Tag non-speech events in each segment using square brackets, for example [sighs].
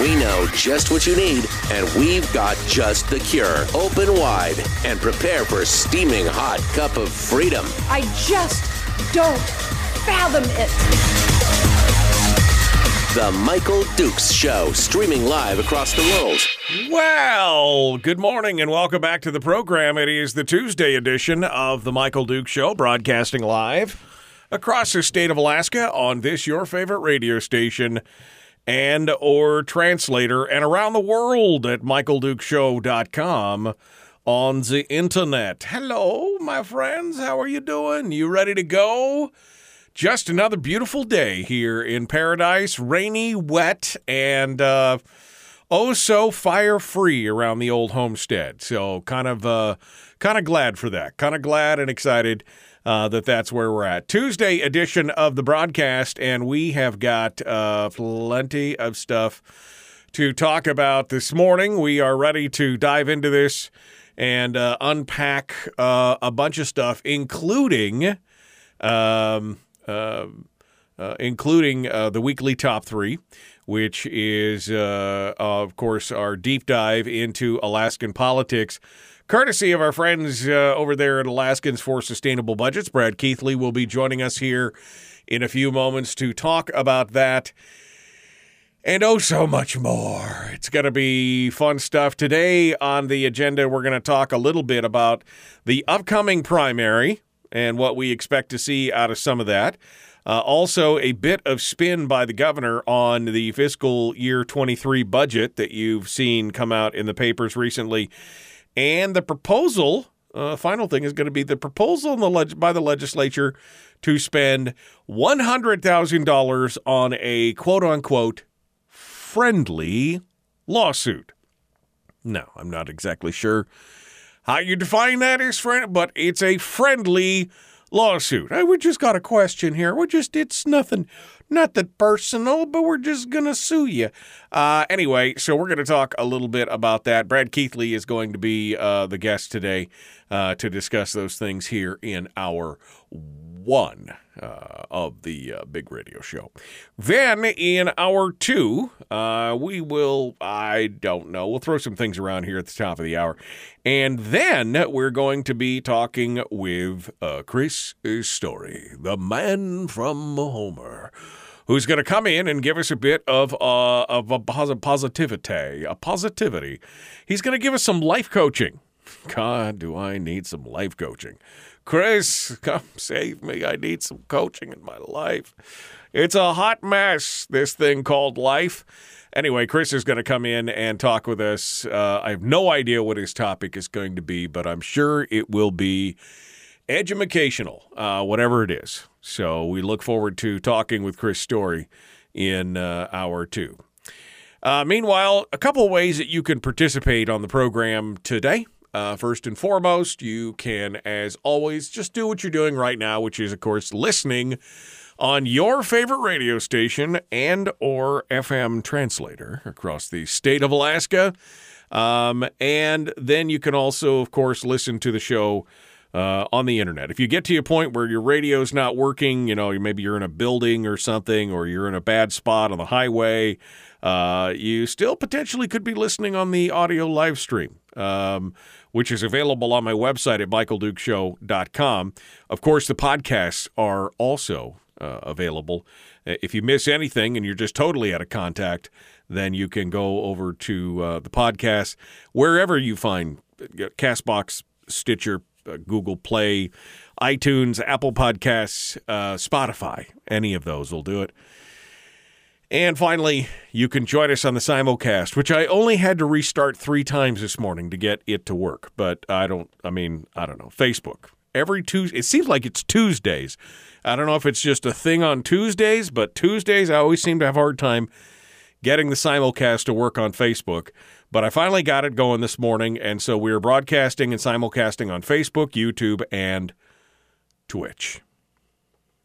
We know just what you need, and we've got just the cure. Open wide and prepare for a steaming hot cup of freedom. I just don't fathom it. The Michael Dukes Show, streaming live across the world. Well, good morning and welcome back to the program. It is the Tuesday edition of the Michael Dukes Show, broadcasting live across the state of Alaska on this your favorite radio station and or translator and around the world at michaeldukeshow.com on the internet. Hello, my friends. How are you doing? You ready to go? Just another beautiful day here in paradise, rainy, wet, and uh, oh so fire free around the old homestead. So kind of uh, kind of glad for that. Kind of glad and excited uh, that that's where we're at. Tuesday edition of the broadcast, and we have got uh, plenty of stuff to talk about this morning. We are ready to dive into this and uh, unpack uh, a bunch of stuff, including. Um, uh, uh, including the weekly top three, which is, of course, our deep dive into Alaskan politics. Courtesy of our friends uh, over there at Alaskans for Sustainable Budgets, Brad Keithley will be joining us here in a few moments to talk about that and oh, so much more. It's going to be fun stuff. Today on the agenda, we're going to talk a little bit about the upcoming primary and what we expect to see out of some of that. Uh, also, a bit of spin by the governor on the fiscal year 23 budget that you've seen come out in the papers recently. And the proposal, uh, final thing is going to be the proposal the leg- by the legislature to spend $100,000 on a quote unquote friendly lawsuit. No, I'm not exactly sure how you define that as friend, but it's a friendly lawsuit. Hey, we just got a question here. We just it's nothing, nothing personal, but we're just gonna sue you. Uh, anyway, so we're gonna talk a little bit about that. Brad Keithley is going to be uh, the guest today uh, to discuss those things here in our one uh, of the uh, big radio show. Then in hour two, uh, we will, I don't know, we'll throw some things around here at the top of the hour. And then we're going to be talking with Chris Story, the man from Homer. Who's going to come in and give us a bit of uh, of a positivity, a positivity? He's going to give us some life coaching. God, do I need some life coaching? Chris, come save me. I need some coaching in my life. It's a hot mess, this thing called life. Anyway, Chris is going to come in and talk with us. Uh, I have no idea what his topic is going to be, but I'm sure it will be educational, uh, whatever it is. So we look forward to talking with Chris Story in uh, hour two. Uh, meanwhile, a couple ways that you can participate on the program today. Uh, first and foremost, you can, as always, just do what you're doing right now, which is, of course, listening on your favorite radio station and or FM translator across the state of Alaska. Um, and then you can also, of course, listen to the show uh, on the internet. If you get to a point where your radio's not working, you know, maybe you're in a building or something, or you're in a bad spot on the highway, uh, you still potentially could be listening on the audio live stream. Um, which is available on my website at michaeldukeshow.com. Of course, the podcasts are also uh, available. Uh, if you miss anything and you're just totally out of contact, then you can go over to uh, the podcast wherever you find uh, Castbox, Stitcher, Google Play, iTunes, Apple Podcasts, uh, Spotify. Any of those will do it. And finally, you can join us on the simulcast, which I only had to restart three times this morning to get it to work. But I don't, I mean, I don't know. Facebook. Every Tuesday, it seems like it's Tuesdays. I don't know if it's just a thing on Tuesdays, but Tuesdays, I always seem to have a hard time getting the simulcast to work on Facebook. But I finally got it going this morning, and so we are broadcasting and simulcasting on Facebook, YouTube, and Twitch.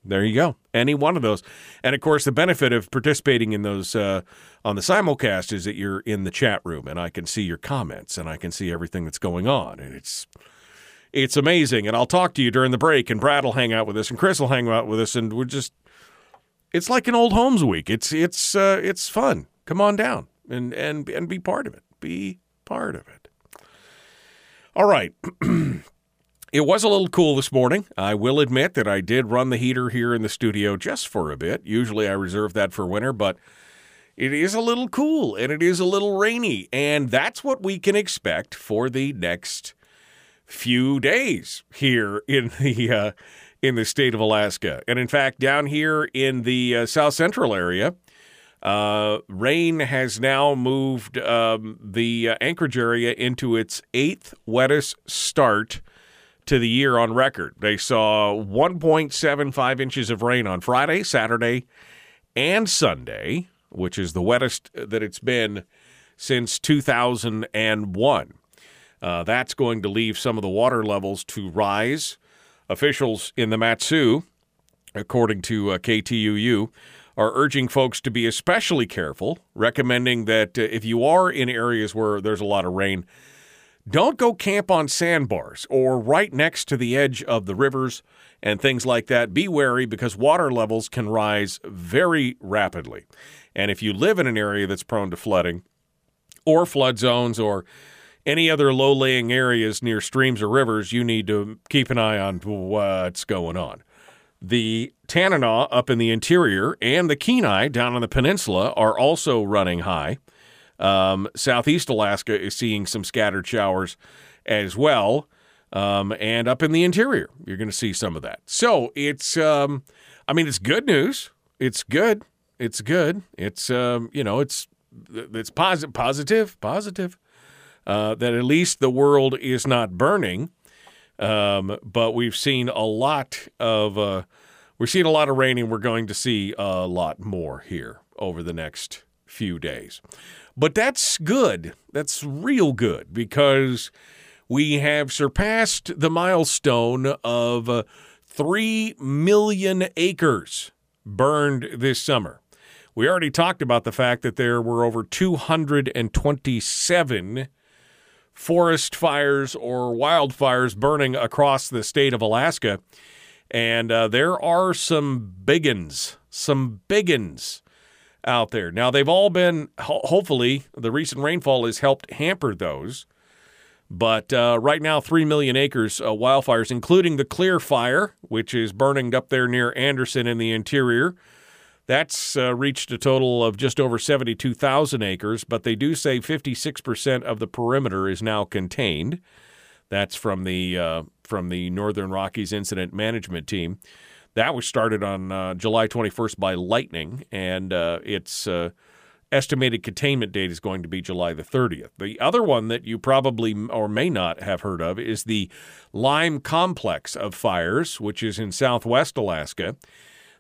There you go. Any one of those. And of course, the benefit of participating in those uh, on the simulcast is that you're in the chat room and I can see your comments and I can see everything that's going on. And it's it's amazing. And I'll talk to you during the break and Brad will hang out with us and Chris will hang out with us and we're just it's like an old homes week. It's it's uh, it's fun. Come on down and and and be part of it. Be part of it. All right. [clears throat] It was a little cool this morning. I will admit that I did run the heater here in the studio just for a bit. Usually I reserve that for winter, but it is a little cool and it is a little rainy. And that's what we can expect for the next few days here in the uh, in the state of Alaska. And in fact, down here in the uh, south central area, uh, rain has now moved um, the uh, Anchorage area into its eighth wettest start to the year on record. They saw 1.75 inches of rain on Friday, Saturday, and Sunday, which is the wettest that it's been since 2001. Uh, that's going to leave some of the water levels to rise. Officials in the Mat-Su, according to uh, KTUU, are urging folks to be especially careful, recommending that uh, if you are in areas where there's a lot of rain, don't go camp on sandbars or right next to the edge of the rivers and things like that. Be wary because water levels can rise very rapidly. And if you live in an area that's prone to flooding or flood zones or any other low laying areas near streams or rivers, you need to keep an eye on what's going on. The Tanana up in the interior and the Kenai down on the peninsula are also running high. Um, Southeast Alaska is seeing some scattered showers as well. Um, and up in the interior, you're going to see some of that. So it's, um, I mean, it's good news. It's good. It's good. It's, um, you know, it's, it's positive, positive, positive. Uh, that at least the world is not burning. Um, but we've seen a lot of, uh, we're seeing a lot of rain, and we're going to see a lot more here over the next few days. But that's good. That's real good because we have surpassed the milestone of uh, 3 million acres burned this summer. We already talked about the fact that there were over 227 forest fires or wildfires burning across the state of Alaska. And uh, there are some biggins, some biggins out there. Now, they've all been, ho- hopefully, the recent rainfall has helped hamper those. But uh, right now, 3 million acres uh, wildfires, including the Clear Fire, which is burning up there near Anderson in the interior. That's uh, reached a total of just over 72,000 acres, but they do say 56% of the perimeter is now contained. That's from the uh, from the Northern Rockies Incident Management Team. That was started on uh, July 21st by lightning, and uh, its uh, estimated containment date is going to be July the 30th. The other one that you probably or may not have heard of is the Lime Complex of Fires, which is in southwest Alaska.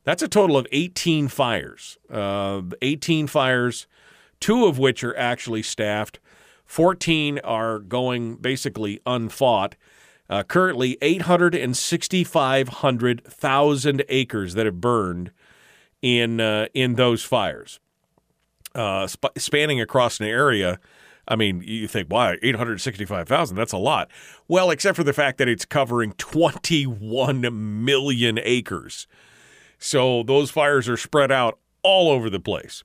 That's a total of 18 fires. Uh, 18 fires, two of which are actually staffed. 14 are going basically unfought. Uh, currently, 865,000 acres that have burned in uh, in those fires, uh, sp- spanning across an area. I mean, you think, why 865,000? That's a lot. Well, except for the fact that it's covering 21 million acres. So those fires are spread out all over the place.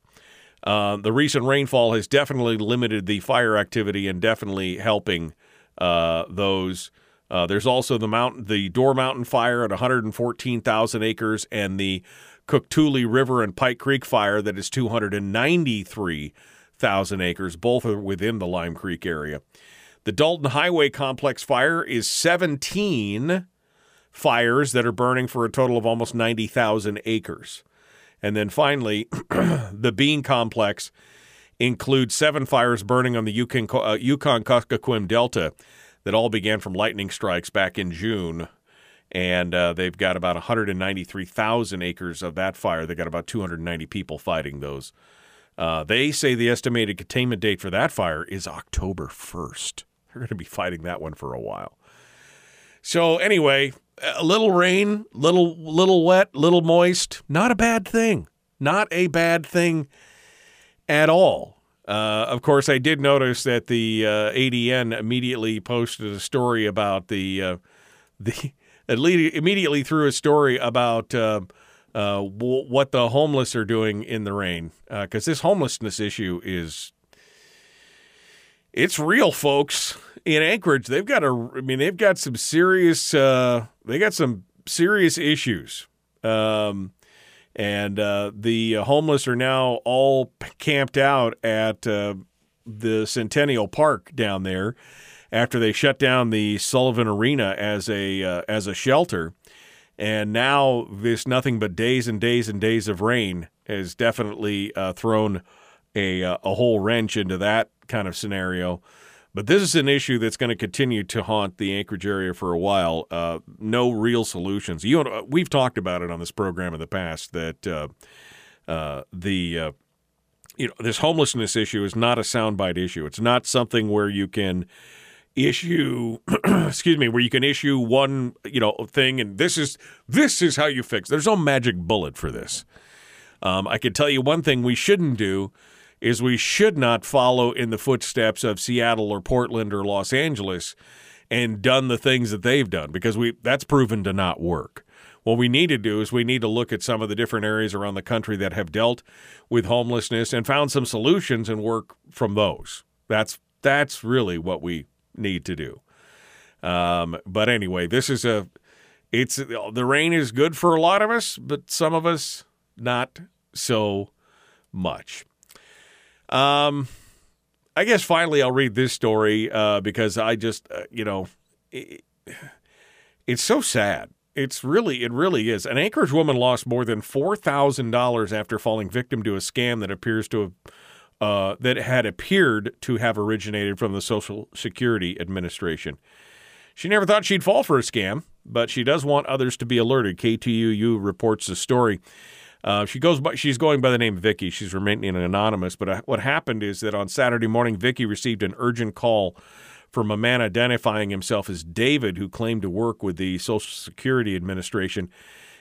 Uh, the recent rainfall has definitely limited the fire activity and definitely helping uh, those uh, there's also the mountain, the Door Mountain fire at 114,000 acres, and the Koktuli River and Pike Creek fire that is 293,000 acres. Both are within the Lime Creek area. The Dalton Highway Complex fire is 17 fires that are burning for a total of almost 90,000 acres. And then finally, [clears throat] the Bean Complex includes seven fires burning on the Yukon, uh, Yukon Kuskokwim Delta that all began from lightning strikes back in June. And uh, they've got about 193,000 acres of that fire. They got about 290 people fighting those Uh, they say the estimated containment date for that fire is October 1st. They're going to be fighting that one for a while. So anyway, a little rain, little little wet, little moist, not a bad thing. Not a bad thing at all. Uh, of course, I did notice that the uh, ADN immediately posted a story about the uh, [laughs] the immediately threw a story about uh, uh, w- what the homeless are doing in the rain because this homelessness issue is it's real, folks. In Anchorage, they've got a. I mean, they've got some serious. Uh, they got some serious issues. Um, and uh, the homeless are now all camped out at uh, the Centennial Park down there after they shut down the Sullivan Arena as a uh, as a shelter. And now this nothing but days and days and days of rain has definitely uh, thrown a uh, a whole wrench into that kind of scenario. But this is an issue that's going to continue to haunt the Anchorage area for a while. Uh, no real solutions. You know, we've talked about it on this program in the past that uh, uh, the uh, you know this homelessness issue is not a soundbite issue. It's not something where you can issue [clears throat] excuse me where you can issue one you know thing and this is this is how you fix. There's no magic bullet for this. Um, I can tell you one thing we shouldn't do is we should not follow in the footsteps of Seattle or Portland or Los Angeles and done the things that they've done because we that's proven to not work. What we need to do is we need to look at some of the different areas around the country that have dealt with homelessness and found some solutions and work from those. That's that's really what we need to do. Um, but anyway, this is a it's the rain is good for a lot of us, but some of us not so much. Um, I guess finally I'll read this story uh, because I just, uh, you know, it, it's so sad. It's really, it really is. An Anchorage woman lost more than four thousand dollars after falling victim to a scam that appears to have, uh, that had appeared to have originated from the Social Security Administration. She never thought she'd fall for a scam, but she does want others to be alerted. KTUU reports the story. Uh, she goes by, she's going by the name Vicky. She's remaining anonymous. But uh, what happened is that on Saturday morning, Vicky received an urgent call from a man identifying himself as David, who claimed to work with the Social Security Administration.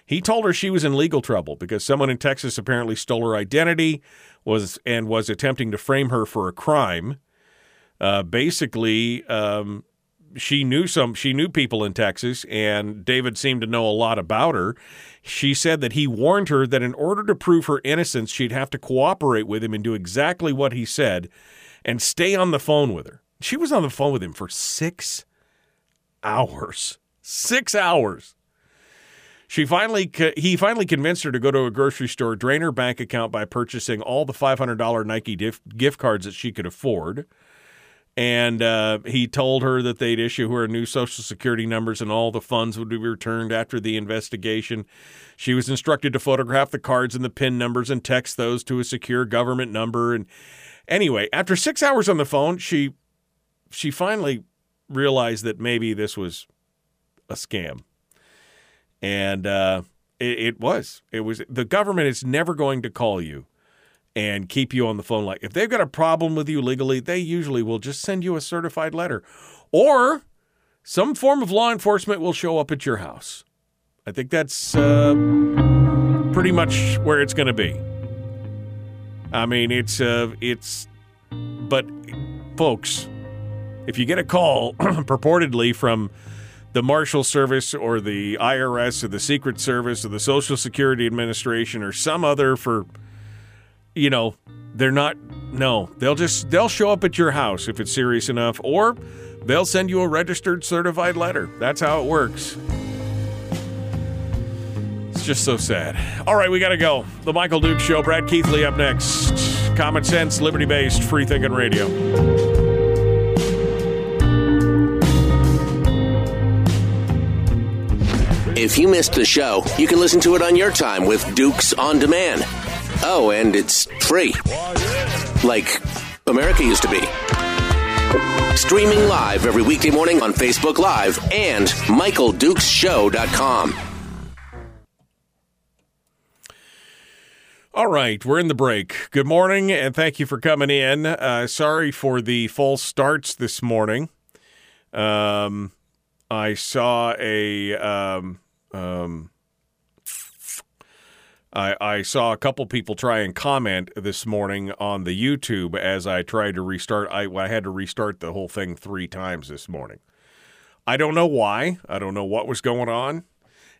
He told her she was in legal trouble because someone in Texas apparently stole her identity was and was attempting to frame her for a crime. Uh, basically, um, she knew some she knew people in Texas and David seemed to know a lot about her. She said that he warned her that in order to prove her innocence, she'd have to cooperate with him and do exactly what he said and stay on the phone with her. She was on the phone with him for 6 hours. 6 hours. She finally he finally convinced her to go to a grocery store, drain her bank account by purchasing all the $500 Nike gift cards that she could afford and uh, he told her that they'd issue her new social security numbers and all the funds would be returned after the investigation. She was instructed to photograph the cards and the PIN numbers and text those to a secure government number. And anyway, after six hours on the phone, she she finally realized that maybe this was a scam, and uh, it, it was. It was the government is never going to call you and keep you on the phone. Like if they've got a problem with you legally, they usually will just send you a certified letter, or some form of law enforcement will show up at your house. I think that's uh, pretty much where it's going to be. I mean, it's uh, it's, but folks, if you get a call [clears throat] purportedly from the Marshal Service or the IRS or the Secret Service or the Social Security Administration or some other for you know, they're not no, they'll just they'll show up at your house if it's serious enough or they'll send you a registered certified letter. That's how it works. It's just so sad. All right, we got to go. The Michael Duke Show. Brad Keithley up next. Common sense, liberty based, free thinking radio. If you missed the show, you can listen to it on your time with Dukes on Demand. Oh, and it's free. Like America used to be. Streaming live every weekday morning on Facebook Live and MichaelDukesShow.com. All right, we're in the break. Good morning, and thank you for coming in. Uh, sorry for the false starts this morning. Um, I saw a um, um, I, I saw a couple people try and comment this morning on the YouTube as I tried to restart. I, I had to restart the whole thing three times this morning. I don't know why. I don't know what was going on.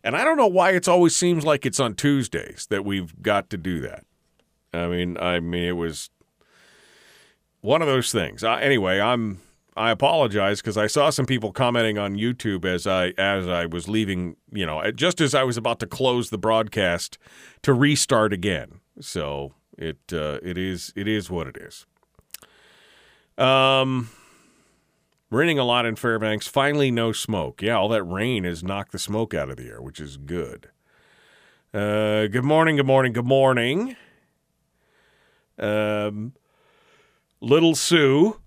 And I don't know why it always seems like it's on Tuesdays that we've got to do that. I mean, I mean, it was one of those things. Anyway, I'm I apologize because I saw some people commenting on YouTube as I as I was leaving. You know, just as I was about to close the broadcast to restart again. So it uh, it is it is what it is. Um. Raining a lot in Fairbanks. Finally, no smoke. Yeah, all that rain has knocked the smoke out of the air, which is good. Uh, good morning, good morning, good morning. Um, Little Sue,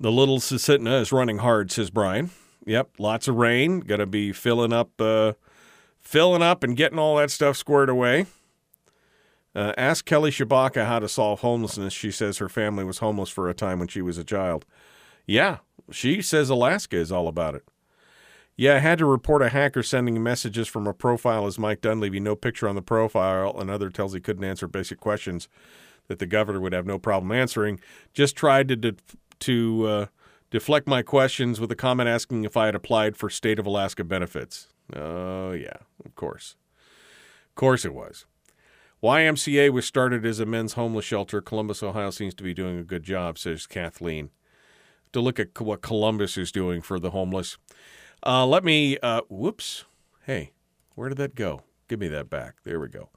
the Little Susitna is running hard, says Brian. Yep, lots of rain. To be filling up, uh, filling up, and getting all that stuff squared away. Uh, ask Kelly Shabaka how to solve homelessness. She says her family was homeless for a time when she was a child. Yeah, she says Alaska is all about it. Yeah, I had to report a hacker sending messages from a profile as Mike Dunleavy, no picture on the profile. Another tells he couldn't answer basic questions that the governor would have no problem answering. Just tried to de- to uh, deflect my questions with a comment asking if I had applied for state of Alaska benefits. Oh yeah, of course, of course it was. YMCA was started as a men's homeless shelter. Columbus, Ohio seems to be doing a good job, says Kathleen. To look at what Columbus is doing for the homeless. Uh, let me, uh, whoops. Hey, where did that go? Give me that back. There we go.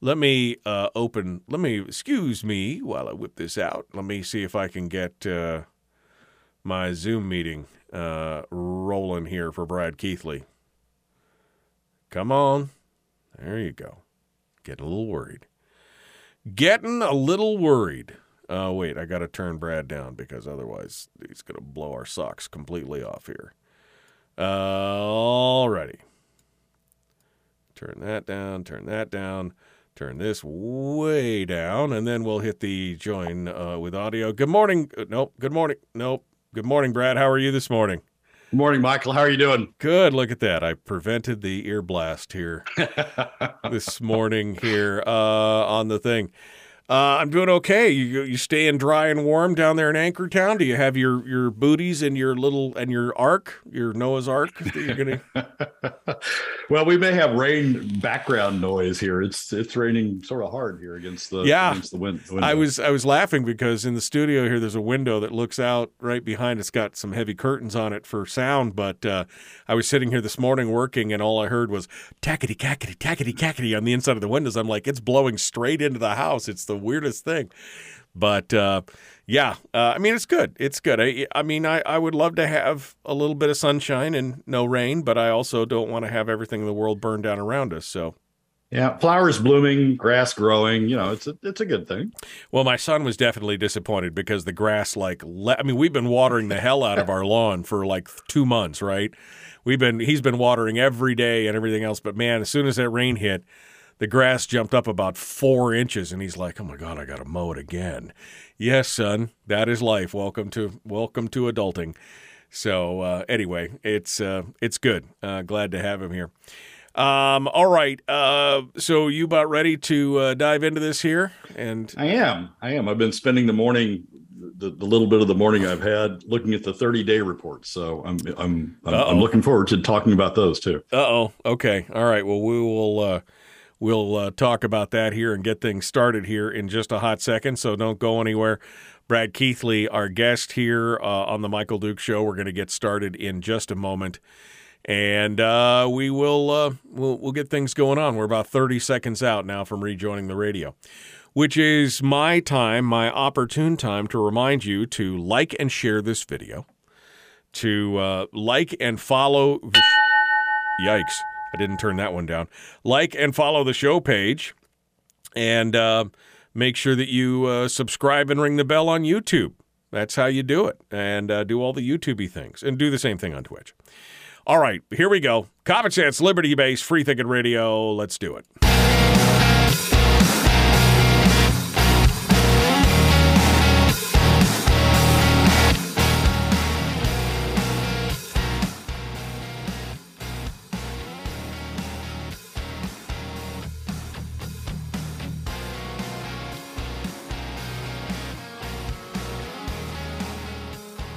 Let me uh, open, let me, excuse me while I whip this out. Let me see if I can get uh, my Zoom meeting uh, rolling here for Brad Keithley. Come on. There you go. Getting a little worried. Getting a little worried. Oh, wait, I got to turn Brad down because otherwise he's to blow our socks completely off here. Uh, alrighty. Turn that down, turn that down, turn this way down, and then we'll hit the join uh, with audio. Good morning. Uh, nope. Good morning. Nope. Good morning, Brad. How are you this morning? Good morning, Michael. How are you doing? Good. Look at that. I prevented the ear blast here [laughs] this morning here uh, on the thing. Uh, I'm doing okay. You you staying dry and warm down there in Anchortown? Do you have your your booties and your little and your ark, your Noah's Ark? That you're gonna. [laughs] well, we may have rain background noise here. It's it's raining sort of hard here against the yeah. Against the wind, window. I was I was laughing because in the studio here there's a window that looks out right behind. It's got some heavy curtains on it for sound. But uh, I was sitting here this morning working, and all I heard was tackety cackety tackety cackety on the inside of the windows. I'm like, it's blowing straight into the house. It's the weirdest thing. But uh, yeah, uh, I mean, it's good. It's good. I, I mean, I, I would love to have a little bit of sunshine and no rain, but I also don't want to have everything in the world burn down around us. So. Yeah, flowers blooming, grass growing. You know, it's a it's a good thing. Well, my son was definitely disappointed because the grass, like, le- I mean, we've been watering the hell out of our lawn for like two months, right? We've been he's been watering every day and everything else, but man, as soon as that rain hit, the grass jumped up about four inches, and he's like, "Oh my god, I got to mow it again." Yes, son, that is life. Welcome to welcome to adulting. So uh, anyway, it's uh, it's good. Uh, glad to have him here. Um, all right. Uh, so you about ready to uh, dive into this here? And I am. I am. I've been spending the morning, the, the little bit of the morning I've had, looking at the 30 day reports. So I'm I'm I'm, I'm, looking forward to talking about those too. Uh oh. Okay. All right. Well, we will. Uh, We'll uh, talk about that here and get things started here in just a hot second, so don't go anywhere. Brad Keithley, our guest here uh, on the Michael Duke Show. We're going to get started in just a moment, and uh, we will uh, we'll, we'll get things going on. We're about 30 seconds out now from rejoining the radio, which is my time, my opportune time to remind you to like and share this video, to uh, like and follow. Yikes I didn't turn that one down. Like and follow the show page, and uh, make sure that you uh, subscribe and ring the bell on YouTube. That's how you do it, and uh, do all the YouTubey things, and do the same thing on Twitch. All right, here we go. Common sense, liberty based, free thinking radio. Let's do it.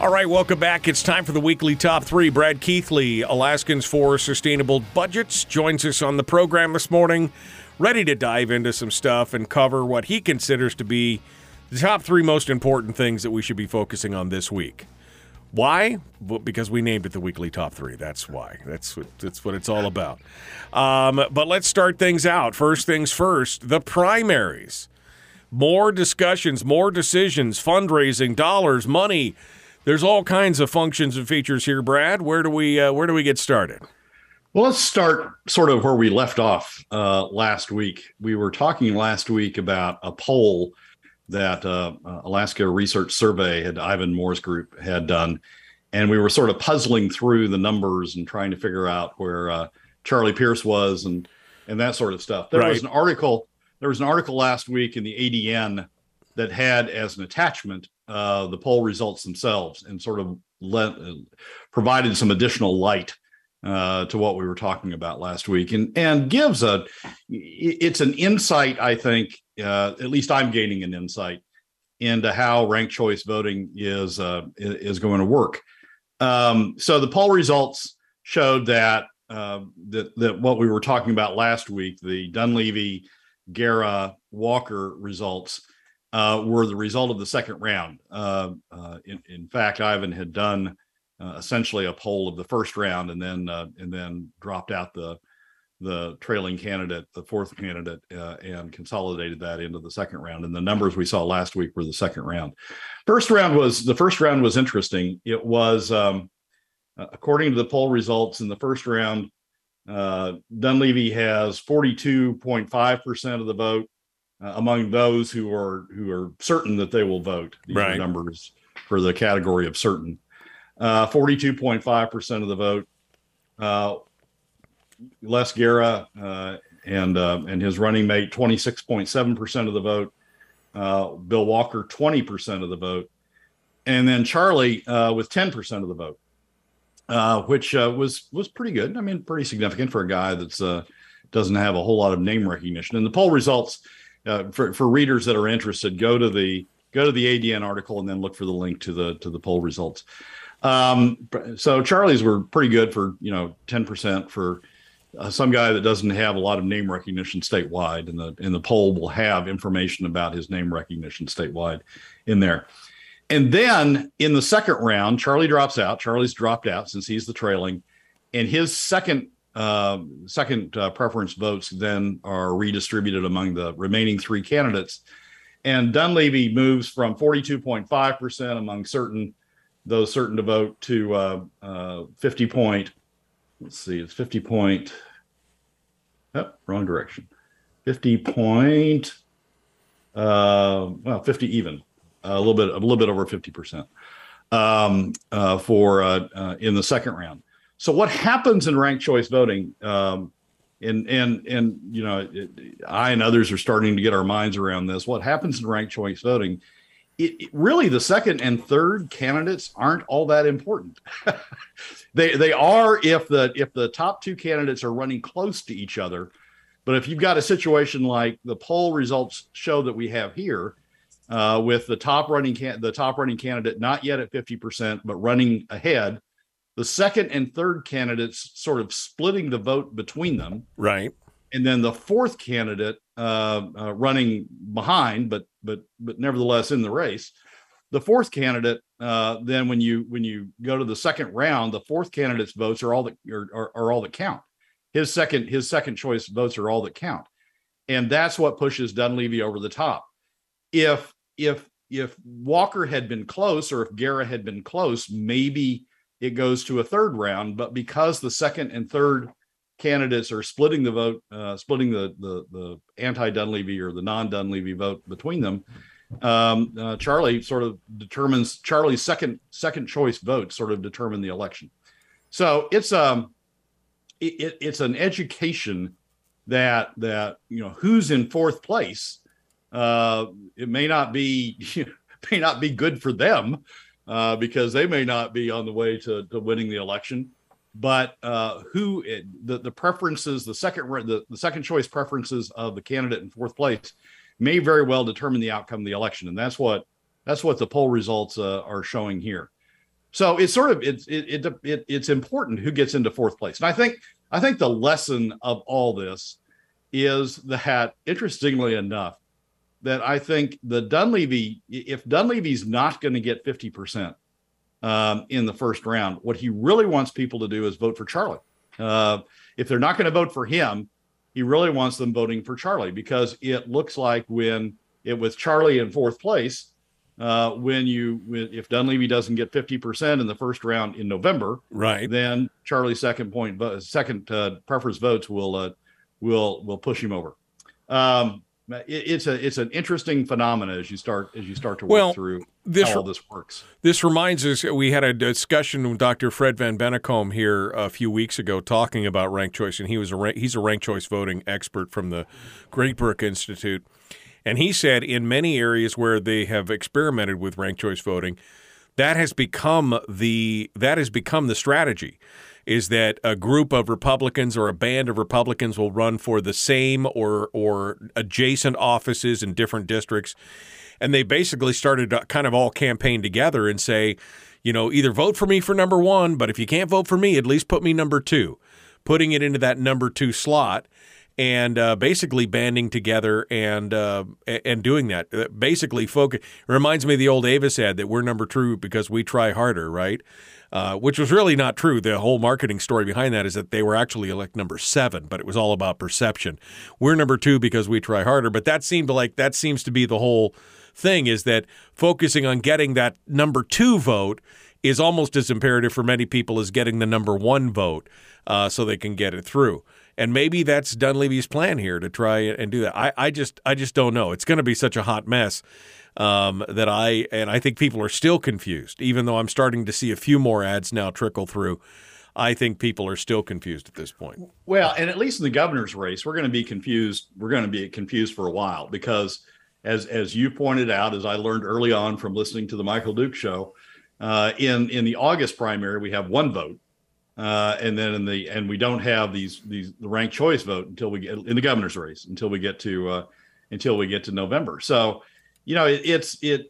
All right, welcome back. It's time for the weekly top three. Brad Keithley, Alaskans for Sustainable Budgets, joins us on the program this morning, ready to dive into some stuff and cover what he considers to be the top three most important things that we should be focusing on this week. Why? Well, because we named it the weekly top three. That's why. That's what, that's what it's all about. Um, but let's start things out. First things first the primaries. More discussions, more decisions, fundraising, dollars, money there's all kinds of functions and features here, Brad. Where do we uh, where do we get started? Well, let's start sort of where we left off uh, last week. We were talking last week about a poll that uh, uh Alaska Research Survey had Ivan Moore's group had done, and we were sort of puzzling through the numbers and trying to figure out where uh, Charlie Pierce was and and that sort of stuff. There right. was an article. There was an article last week in the ADN that had as an attachment uh, the poll results themselves and sort of let, uh, provided some additional light uh, to what we were talking about last week and and gives a it's an insight I think uh, at least I'm gaining an insight into how ranked choice voting is uh, is going to work. Um, so the poll results showed that uh, that that what we were talking about last week, the Dunleavy, Gara, Walker results uh, were the result of the second round. Uh, uh, in, in, fact, Ivan had done uh, essentially a poll of the first round, and then uh, and then dropped out the the trailing candidate, the fourth candidate, uh, and consolidated that into the second round. And the numbers we saw last week were the second round. First round was the first round was interesting. It was um, according to the poll results in the first round. Dunleavy has 42.5% of the vote uh, among those who are who are certain that they will vote. These right. numbers for the category of certain. Uh, 42.5% of the vote. Uh, Les Gara uh, and uh, and his running mate 26.7% of the vote. Uh, Bill Walker 20% of the vote, and then Charlie uh, with 10% of the vote, uh, which uh, was was pretty good. I mean, pretty significant for a guy that's uh, doesn't have a whole lot of name recognition. And the poll results uh, for for readers that are interested, go to the go to the ADN article and then look for the link to the to the poll results. Um, so Charlie's were pretty good for you know ten percent for uh, some guy that doesn't have a lot of name recognition statewide, and the and the poll will have information about his name recognition statewide in there. And then in the second round, Charlie drops out. Charlie's dropped out since he's the trailing, and his second uh, second uh, preference votes then are redistributed among the remaining three candidates. And Dunleavy moves from 42.5% among certain those certain to vote to uh, uh 50 point. Let's see, it's 50 point. Oh, wrong direction. 50 point. Uh, well, 50 even. a little bit, a little bit over 50 percent um, uh, for in the second round. So what happens in ranked choice voting? Um, and and and you know, it, I and others are starting to get our minds around this. What happens in ranked choice voting? It, it, really the second and third candidates aren't all that important. [laughs] they they are if the if the top two candidates are running close to each other. But if you've got a situation like the poll results show that we have here, uh, with the top running can- the top running candidate not yet at fifty percent, but running ahead the second and third candidates sort of splitting the vote between them. Right. And then the fourth candidate uh, uh, running behind, but but but nevertheless in the race. The fourth candidate, uh, then when you when you go to the second round, the fourth candidate's votes are all that are, are, are all that count. His second his second choice votes are all that count, and that's what pushes Dunleavy over the top. If if if Walker had been close, or if Gara had been close, maybe it goes to a third round. But because the second and third candidates are splitting the vote, uh, splitting the the, the anti Dunleavy or the non Dunleavy vote between them, um, uh, Charlie sort of determines Charlie's second second choice vote sort of determine the election. So it's um it, it's an education that that you know who's in fourth place. Uh, it may not be [laughs] may not be good for them uh, because they may not be on the way to, to winning the election. But uh, who it, the the preferences, the second the, the second choice preferences of the candidate in fourth place may very well determine the outcome of the election, and that's what that's what the poll results uh, are showing here. So it's sort of it's it, it, it it's important who gets into fourth place, and I think I think the lesson of all this is that interestingly enough, that I think the Dunleavy, if Dunleavy's not going to get 50% um, in the first round, what he really wants people to do is vote for Charlie. Uh, if they're not going to vote for him, he really wants them voting for Charlie because it looks like when it with Charlie in fourth place, uh, when you if Dunleavy doesn't get 50% in the first round in November, right, then Charlie's second point second uh, preference votes will uh, will will push him over. Um, it's a it's an interesting phenomenon as you start as you start to work well, through this, how all this works. This reminds us we had a discussion with Dr. Fred Van Bennekom here a few weeks ago talking about ranked choice, and he was a he's a ranked choice voting expert from the Great Brook Institute, and he said in many areas where they have experimented with ranked choice voting, that has become the that has become the strategy is that a group of Republicans or a band of Republicans will run for the same or or adjacent offices in different districts, and they basically started to kind of all campaign together and say, you know, either vote for me for number one, but if you can't vote for me, at least put me number two, putting it into that number two slot and uh, basically banding together and uh, and doing that. Uh, basically, focus reminds me of the old Avis ad that we're number two because we try harder, right? Uh, which was really not true. The whole marketing story behind that is that they were actually like number seven, but it was all about perception. We're number two because we try harder, but that seemed like that seems to be the whole thing is that focusing on getting that number two vote is almost as imperative for many people as getting the number one vote uh, so they can get it through. And maybe that's Dunleavy's plan here to try and do that. I, I just I just don't know. It's going to be such a hot mess um, that I and I think people are still confused, even though I'm starting to see a few more ads now trickle through. I think people are still confused at this point. Well, and at least in the governor's race, we're going to be confused. We're going to be confused for a while because, as as you pointed out, as I learned early on from listening to the Michael Duke show, uh, in in the August primary we have one vote, uh, and then in the and we don't have these these the ranked choice vote until we get in the governor's race until we get to uh, until we get to November. So you know, it, it's it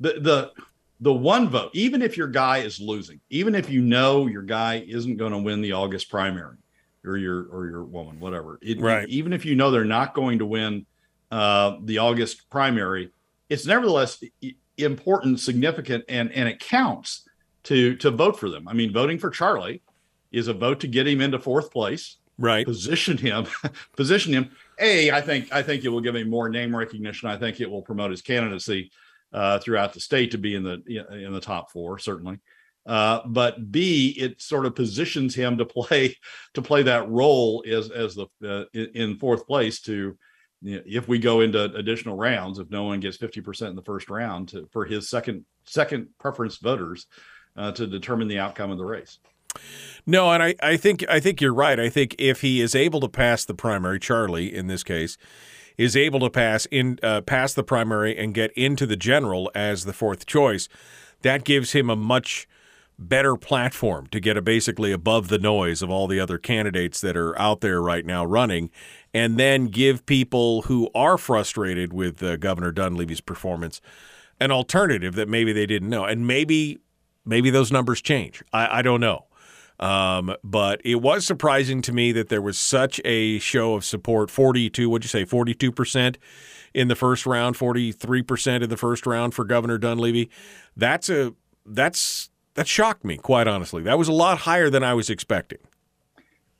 the the the one vote, even if your guy is losing, even if you know your guy isn't going to win the August primary or your or your woman, whatever, it, right? Even if you know they're not going to win uh, the August primary, it's nevertheless important, significant, and and it counts to to vote for them. I mean, voting for Charlie is a vote to get him into fourth place, right? Position him, [laughs] position him a, I think I think it will give him more name recognition. I think it will promote his candidacy uh, throughout the state to be in the in the top four, certainly. Uh, but B, it sort of positions him to play [laughs] to play that role as as the uh, in fourth place to you know, if we go into additional rounds, if no one gets fifty percent in the first round, to, for his second second preference voters uh, to determine the outcome of the race. No, and I, I think I think you're right. I think if he is able to pass the primary, Charlie in this case, is able to pass in uh, pass the primary and get into the general as the fourth choice, that gives him a much better platform to get a basically above the noise of all the other candidates that are out there right now running, and then give people who are frustrated with uh, Governor Dunleavy's performance an alternative that maybe they didn't know, and maybe maybe those numbers change. I, I don't know. Um, but it was surprising to me that there was such a show of support 42, what'd you say, 42% in the first round, 43% in the first round for Governor Dunleavy. That's a, that's, that shocked me, quite honestly. That was a lot higher than I was expecting.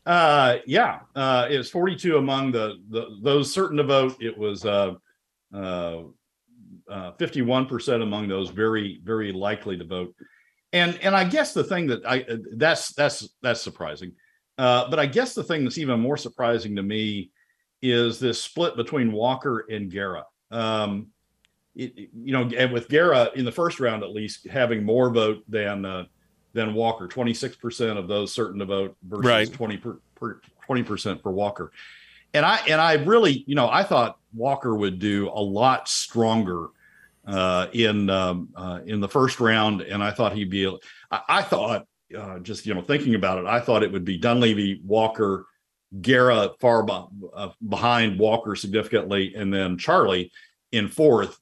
Uh, yeah, uh, it was 42 among the, the those certain to vote. It was uh, uh, uh, 51% among those very, very likely to vote and and I guess the thing that I that's that's that's surprising. Uh, but I guess the thing that's even more surprising to me is this split between Walker and Gara. Um, it, you know, and with Gara in the first round at least having more vote than uh, than Walker, twenty six percent of those certain to vote versus twenty twenty percent for Walker. And I and I really, you know, I thought Walker would do a lot stronger uh, in um, uh, in the first round, and I thought he'd be. I, I thought uh, just you know thinking about it, I thought it would be Dunleavy, Walker, Gara far uh, behind Walker significantly, and then Charlie in fourth,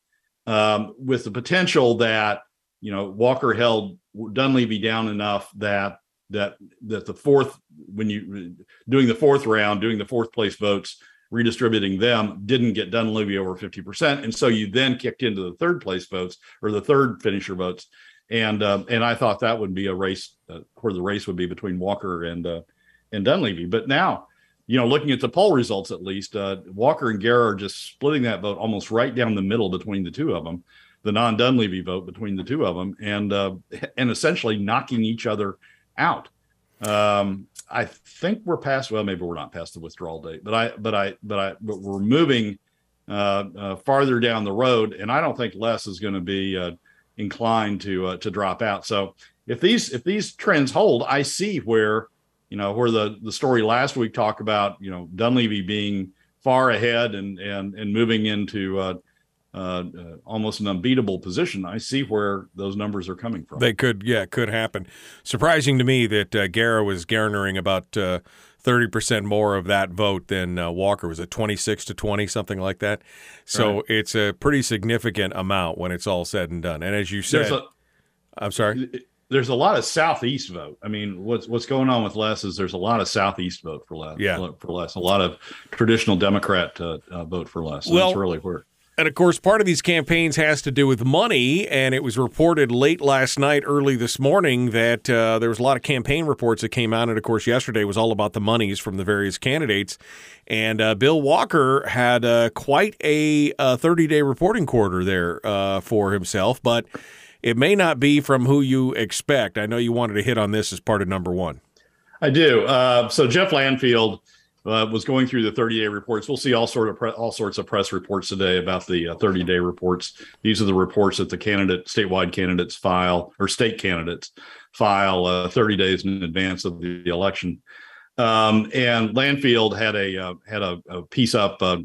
um, with the potential that you know, Walker held Dunleavy down enough that that that the fourth when you doing the fourth round, doing the fourth place votes, redistributing them didn't get Dunleavy over 50%. And so you then kicked into the third place votes or the third finisher votes. And um, and I thought that would be a race uh, where the race would be between Walker and uh, and Dunleavy. But now, you know, looking at the poll results at least, uh, Walker and Gara are just splitting that vote almost right down the middle between the two of them, the non Dunleavy vote between the two of them, and uh, and essentially knocking each other out. Um, I think we're past. Well, maybe we're not past the withdrawal date, but I, but I, but I, but we're moving uh, uh, farther down the road, and I don't think Les is going to be uh, inclined to uh, to drop out. So if these if these trends hold, I see where you know where the the story last week talked about you know Dunleavy being far ahead and and and moving into uh, uh, almost an unbeatable position. I see where those numbers are coming from. They could, yeah, could happen. Surprising to me that uh, Gara was garnering about uh, thirty percent more of that vote than uh, Walker. Was it twenty six to twenty, something like that? So Right. it's a pretty significant amount when it's all said and done. And as you said, I'm sorry. there's a lot of southeast vote. I mean, what's what's going on with Les is there's a lot of southeast vote for Les. Yeah. for Les. A lot of traditional Democrat uh, uh, vote for Les. And Well- that's really where. And of course, part of these campaigns has to do with money. And it was reported late last night, early this morning, that uh, there was a lot of campaign reports that came out. And of course, yesterday was all about the monies from the various candidates. And uh, Bill Walker had uh, quite a 30 day reporting quarter there uh, for himself, but it may not be from who you expect. I know you wanted to hit on this as part of number one. I do. Uh, so Jeff Landfield uh, was going through the 30 day reports. We'll see all sort of pre- all sorts of press reports today about the 30 day reports. These are the reports that the candidate, statewide candidates file or state candidates file uh, 30 days in advance of the election. Um, and Landfield had a uh, had a, a piece up uh,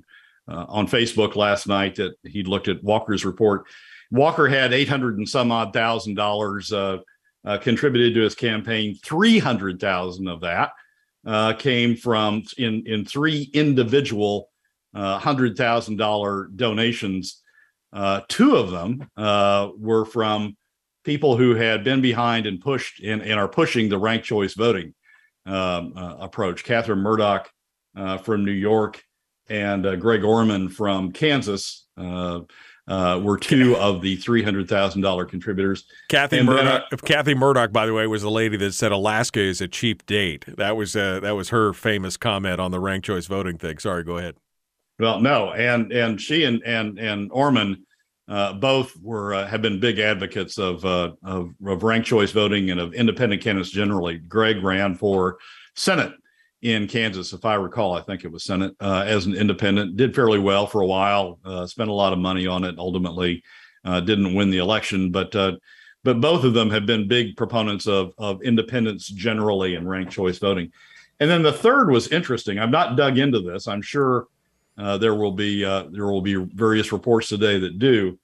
uh, on Facebook last night that he looked at Walker's report. Walker had 800 and some odd thousand dollars uh, uh, contributed to his campaign. 300,000 of that uh, came from in in three individual uh, hundred thousand dollar donations. Uh, two of them uh, were from people who had been behind and pushed and, and are pushing the ranked choice voting um, uh, approach. Kathryn Murdoch uh, from New York and Greg Orman from Kansas uh, uh, were two of the three hundred thousand dollar contributors. Kathy And then, Murdoch. Kathy Murdoch, by the way, was the lady that said Alaska is a cheap date. That was uh, that was her famous comment on the ranked choice voting thing. Sorry, go ahead. Well, no, and and she and and and Orman uh, both were uh, have been big advocates of, uh, of of ranked choice voting and of independent candidates generally. Greg ran for Senate in Kansas, if I recall. I think it was Senate uh, as an independent. Did fairly well for a while. Uh, spent a lot of money on it. Ultimately, uh, didn't win the election, but uh, but both of them have been big proponents of of independence generally and ranked choice voting. And then the third was interesting. I've not dug into this. I'm sure uh, there will be uh, there will be various reports today that do.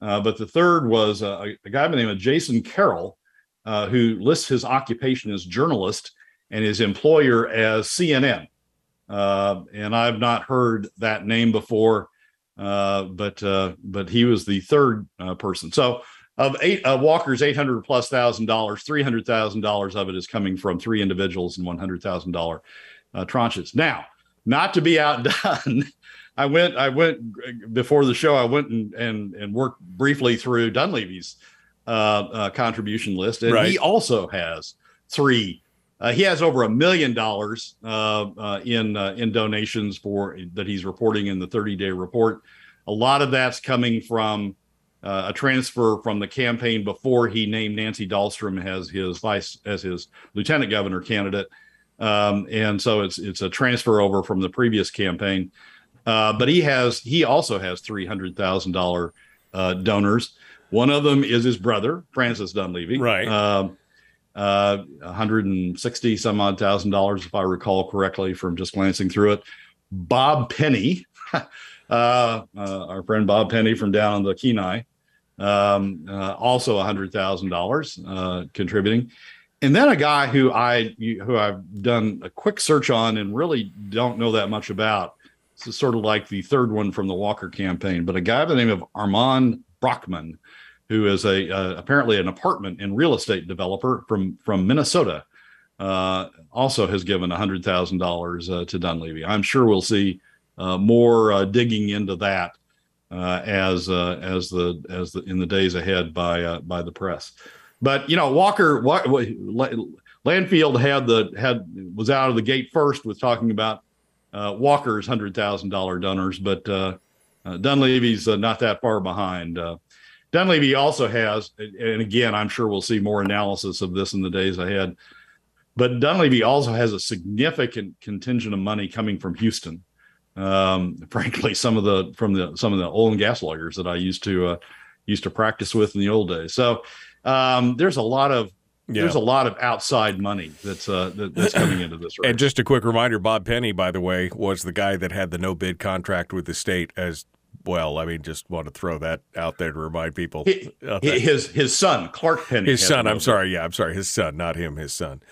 But the third was a, guy by the name of Jason Carroll, who lists his occupation as journalist and his employer as CNN. Uh, and I've not heard that name before, uh, but uh, but he was the third uh, person. So of eight Walker's eight hundred plus thousand dollars, three hundred thousand dollars of it is coming from three individuals and one hundred thousand dollar uh, tranches. Now, not to be outdone, [laughs] I went I went before the show. I went and and, and worked briefly through Dunleavy's uh, uh, contribution list, and Right. he also has three. Uh, he has over a million dollars uh, uh, in uh, in donations for that he's reporting in the 30 day report. A lot of that's coming from uh, a transfer from the campaign before he named Nancy Dahlstrom as his vice as his lieutenant governor candidate, um, and so it's it's a transfer over from the previous campaign. Uh, but he has he also has three hundred thousand dollar uh, donors. One of them is his brother Francis Dunleavy, Right. Um, uh, 160 some odd thousand dollars, if I recall correctly, from just glancing through it. Bob Penney, [laughs] uh, uh, our friend Bob Penney from down on the Kenai, um, uh, also hundred thousand dollars uh, contributing, and then a guy who I who I've done a quick search on and really don't know that much about. This is sort of like the third one from the Walker campaign, but a guy by the name of Armand Brockman, who is a uh, apparently an apartment and real estate developer from from Minnesota, uh, also has given hundred thousand uh, dollars to Dunleavy. I'm sure we'll see uh, more uh, digging into that uh, as as the as the in the days ahead by by the press. But you know, Walker, Landfield had the had was out of the gate first with talking about Walker's hundred thousand dollar donors, but Dunleavy's not that far behind. Dunleavy also has, and again, I'm sure we'll see more analysis of this in the days ahead. But Dunleavy also has a significant contingent of money coming from Houston. Um, [laughs] frankly, some of the from the some of the oil and gas lawyers that I used to uh, used to practice with in the old days. So um, there's a lot of yeah. there's a lot of outside money that's uh, that, that's [clears throat] coming into this. Race. And just a quick reminder: Bob Penney, by the way, was the guy that had the no bid contract with the state as well. I mean, just want to throw that out there to remind people. [laughs] His his son, Clark Penney. His son. I'm sorry. Yeah, I'm sorry. His son, not him. His son.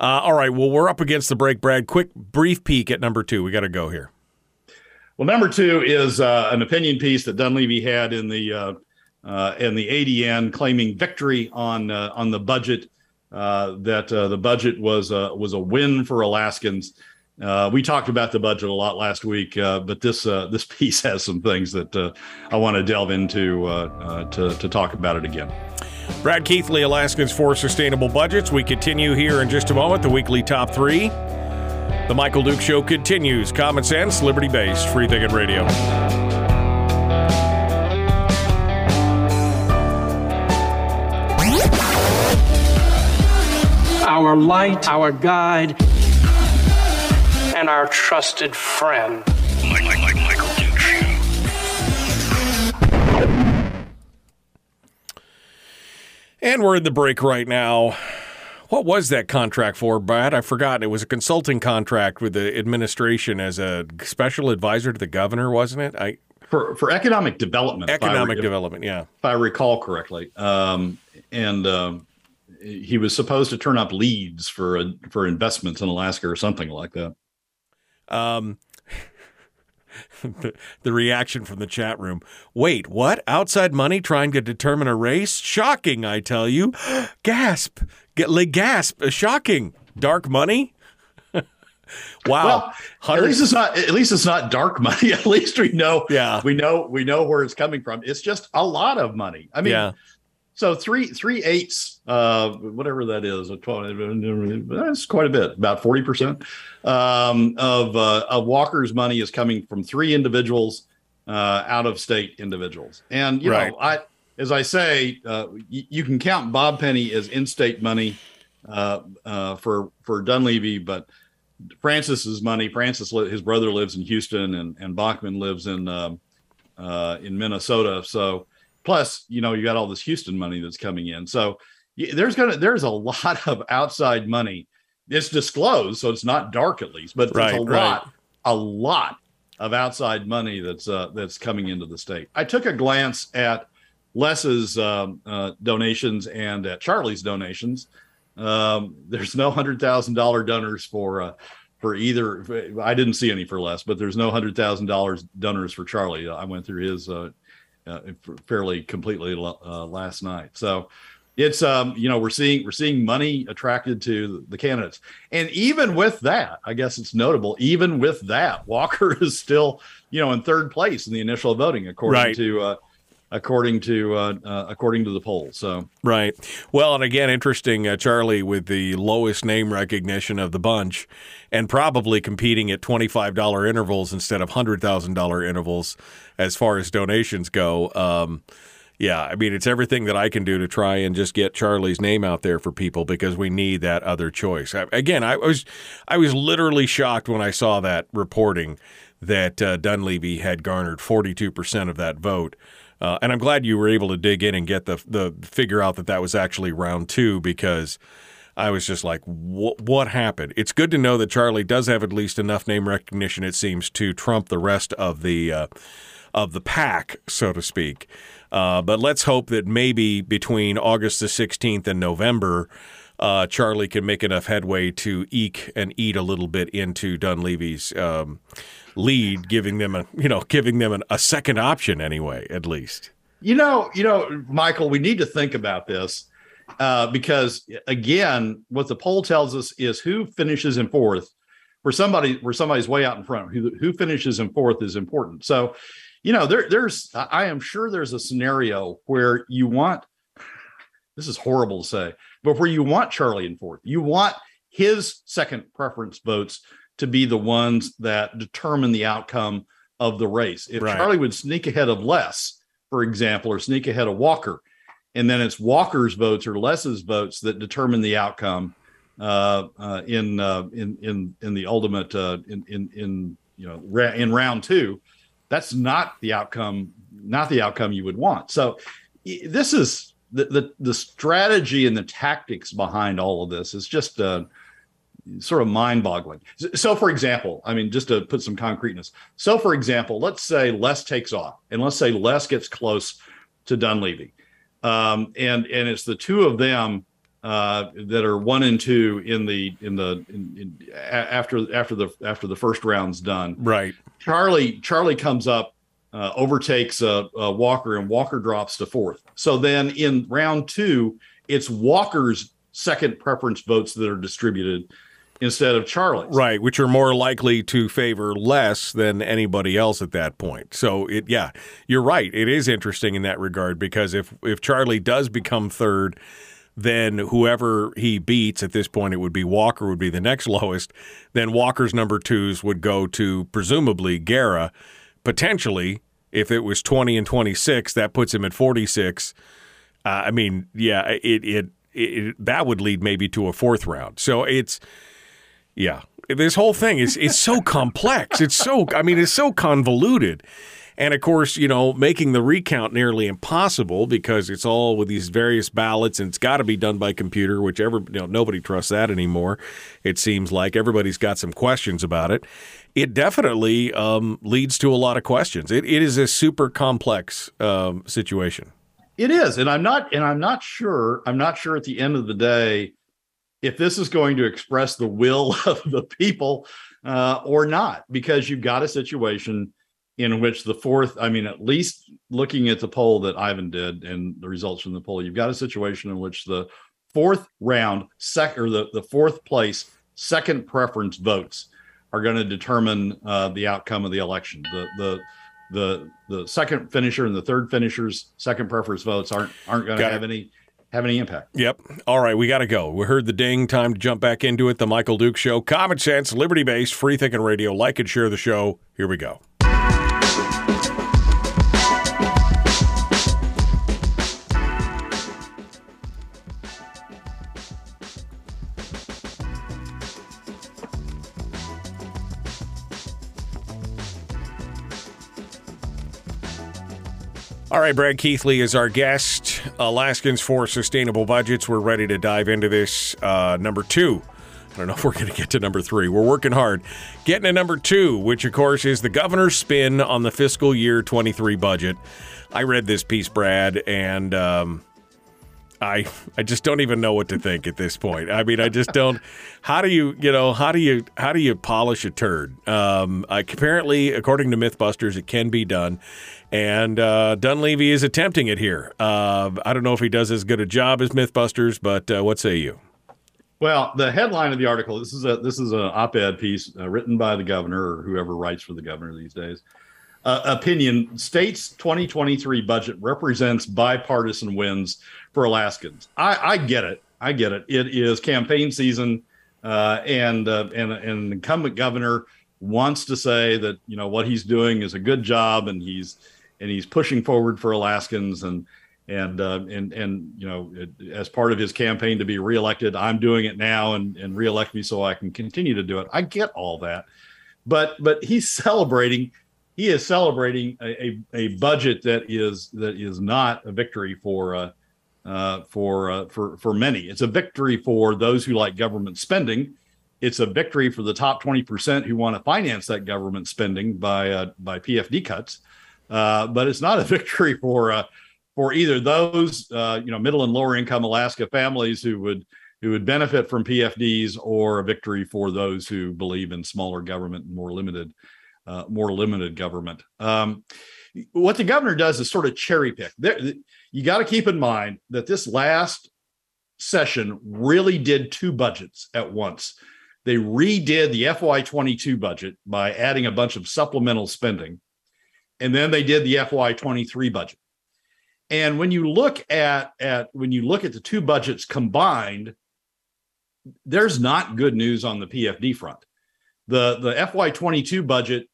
Uh, all right. Well, we're up against the break, Brad. Quick, brief peek at number two. We got to go here. Well, number two is uh, an opinion piece that Dunleavy had in the uh, uh in the ADN, claiming victory on uh, on the budget. Uh, that the budget was was a win for Alaskans. Uh, we talked about the budget a lot last week, uh, but this uh, this [laughs] piece has some things that uh, I want to delve into uh, uh, to to talk about it again. Brad Keithley, Alaskans for Sustainable Budgets. We continue here in just a moment. The weekly top three. The Michael Duke Show continues. Common sense, liberty based, free thinking radio. Our light, our guide and our trusted friend. Mike, Mike, Mike, Michael And we're in the break right now. What was that contract for, Brad? I've forgotten. It was a consulting contract with the administration as a special advisor to the governor, wasn't it? I for for economic development. Economic re- development, yeah. If I recall correctly, um, and um, he was supposed to turn up leads for a, for investments in Alaska or something like that. Um, [laughs] the, reaction from the chat room. Wait, what? Outside money trying to determine a race? Shocking, I tell you. [gasps] gasp. Get like gasp. Shocking. Dark money? [laughs] wow. Well, at least it's not at least it's not dark money. [laughs] at least we know yeah. we know we know where it's coming from. It's just a lot of money. I mean yeah. So three three eighths, uh, whatever that is, a twenty. That's quite a bit, about forty percent um, of uh, of Walker's money is coming from three individuals, uh, out of state individuals, and you right. know, I as I say, uh, y- you can count Bob Penney as in state money uh, uh, for for Dunleavy, but Francis's money. Francis, his brother lives in Houston, and and Bachman lives in um, in Minnesota, so Plus, you know, you got all this Houston money that's coming in. So there's gonna there's a [laughs] lot of outside money. It's disclosed, so it's not dark at least, but there's right, a lot, a lot of outside money that's uh, that's coming into the state. I took a glance at Les's um, uh, donations and at Charlie's donations. Um, there's no hundred thousand dollar donors for uh, for either. I didn't see any for Les, but there's no hundred thousand dollars donors for Charlie. I went through his uh, uh, fairly completely uh, last night. So it's um, you know we're seeing we're seeing money attracted to the candidates, and even with that, I guess it's notable. Even with that, [laughs] Walker is still you know in third place in the initial voting according right. to. According to uh, uh, according to the poll. So right. Well, and again, interesting, uh, Charlie, with the lowest name recognition of the bunch, and probably competing at twenty five dollar intervals instead of hundred thousand dollar intervals as far as donations go. Um, yeah, I mean, it's everything that I can do to try and just get Charlie's name out there for people because we need that other choice. I, again, I was I was literally shocked when I saw that reporting that uh, Dunleavy had garnered 42% of that vote. Uh, and I'm glad you were able to dig in and get the the figure out that that was actually round two because I was just like, what happened? It's good to know that Charlie does have at least enough name recognition, it seems, to trump the rest of the uh, of the pack, so to speak. Uh, but let's hope that maybe between August the 16th and November, uh, Charlie can make enough headway to eke and eat a little bit into Dunleavy's um, lead, giving them a you know giving them an, a second option anyway, at least. You know, you know, Michael, we need to think about this uh, because again, what the poll tells us is who finishes in fourth. For somebody, where somebody's way out in front, who who finishes in fourth is important. So, you know, there there's I am sure there's a scenario where you want this is horrible to say, but where you want Charlie in fourth, you want his second preference votes to be the ones that determine the outcome of the race. If Right. Charlie would sneak ahead of Les, for example, or sneak ahead of Walker, and then it's Walker's votes or Les's votes that determine the outcome uh, uh, in uh, in in in the ultimate uh, in in in you know ra- in round two. That's not the outcome. Not the outcome you would want. So this is the the, the strategy and the tactics behind all of this is just uh, sort of mind-boggling. So- So, for example, I mean, just to put some concreteness. So, for example, let's say Les takes off, and let's say Les gets close to Dunleavy, um, and and it's the two of them uh, that are one and two in the in the in, in, after after the after the first round's done. Right. Charlie Charlie comes up, uh, overtakes uh, uh, Walker, and Walker drops to fourth. So then in round two, it's Walker's second preference votes that are distributed instead of Charlie's. Right, which are more likely to favor Les than anybody else at that point. So it yeah, you're right. It is interesting in that regard because if if Charlie does become third, then whoever he beats at this point it would be Walker would be the next [laughs] lowest. Then Walker's number 2s would go to presumably Gara potentially if it was 20 and 26 that puts him at 46. Uh, I mean, yeah, it, it it that would lead maybe to a fourth round. So it's yeah. This whole thing is is so [laughs] complex. It's so I mean it's so convoluted. And of course, you know, making the recount nearly impossible because it's all with these various ballots and it's got to be done by computer, which ever, you know, nobody trusts that anymore. It seems like everybody's got some questions about it. It definitely um, leads to a lot of questions. It, it is a super complex um, situation. It is, and I'm not, and I'm not sure. I'm not sure at the end of the day if this is going to express the will [laughs] of the people uh, or not, because you've got a situation in which the fourth, I mean, at least looking at the poll that Ivan did and the results from the poll, you've got a situation in which the fourth round, sec or the, the fourth place, second preference votes are going to determine uh, the outcome of the election. The the the the second finisher and the third finishers second preference votes aren't aren't going to Got it. have any have any impact. Yep. All right, we got to go. We heard the ding. Time to jump back into it. The Michael Duke Show. Common sense, liberty based, free thinking radio. Like and share the show. Here we go. All right, Brad Keithley is our guest. Alaskans for Sustainable Budgets. We're ready to dive into this. Uh, number two. I don't know if we're going to get to number three. We're working hard. Getting to number two, which of course is the governor's spin on the fiscal year 23 budget. I read this piece, Brad, and um, I I just don't even know what to think at this point. I mean, I just don't. How do you you know how do you how do you polish a turd? Um, I, apparently, according to MythBusters, it can be done, and uh, Dunleavy is attempting it here. Uh, I don't know if he does as good a job as MythBusters, but uh, what say you? Well, the headline of the article this is a this is an op-ed piece uh, written by the governor or whoever writes for the governor these days. Uh, opinion states 2023 budget represents bipartisan wins for Alaskans. I, I get it. I get it. It is campaign season, uh, and uh, and and incumbent governor wants to say that you know what he's doing is a good job, and he's and he's pushing forward for Alaskans, and and uh, and and you know it, as part of his campaign to be reelected, I'm doing it now, and and reelect me so I can continue to do it. I get all that, but but he's [laughs] celebrating. He is celebrating a, a, a budget that is that is not a victory for uh, uh, for uh, for for many. It's a victory for those who like government spending. It's a victory for the top twenty percent who want to finance that government spending by uh, by PFD cuts. Uh, but it's not a [laughs] victory for uh, for either those you know middle and lower income Alaska families who would who would benefit from PFDs, or a victory for those who believe in smaller government and more limited uh, more limited government. Um, what the governor does is sort of cherry pick. There, you got to keep in mind that this last session really did two budgets at once. They redid the FY22 budget by adding a bunch of supplemental spending, and then they did the FY23 budget. And when you look at at when you look at the two budgets combined, there's not good news on the PFD front. The the FY22 budget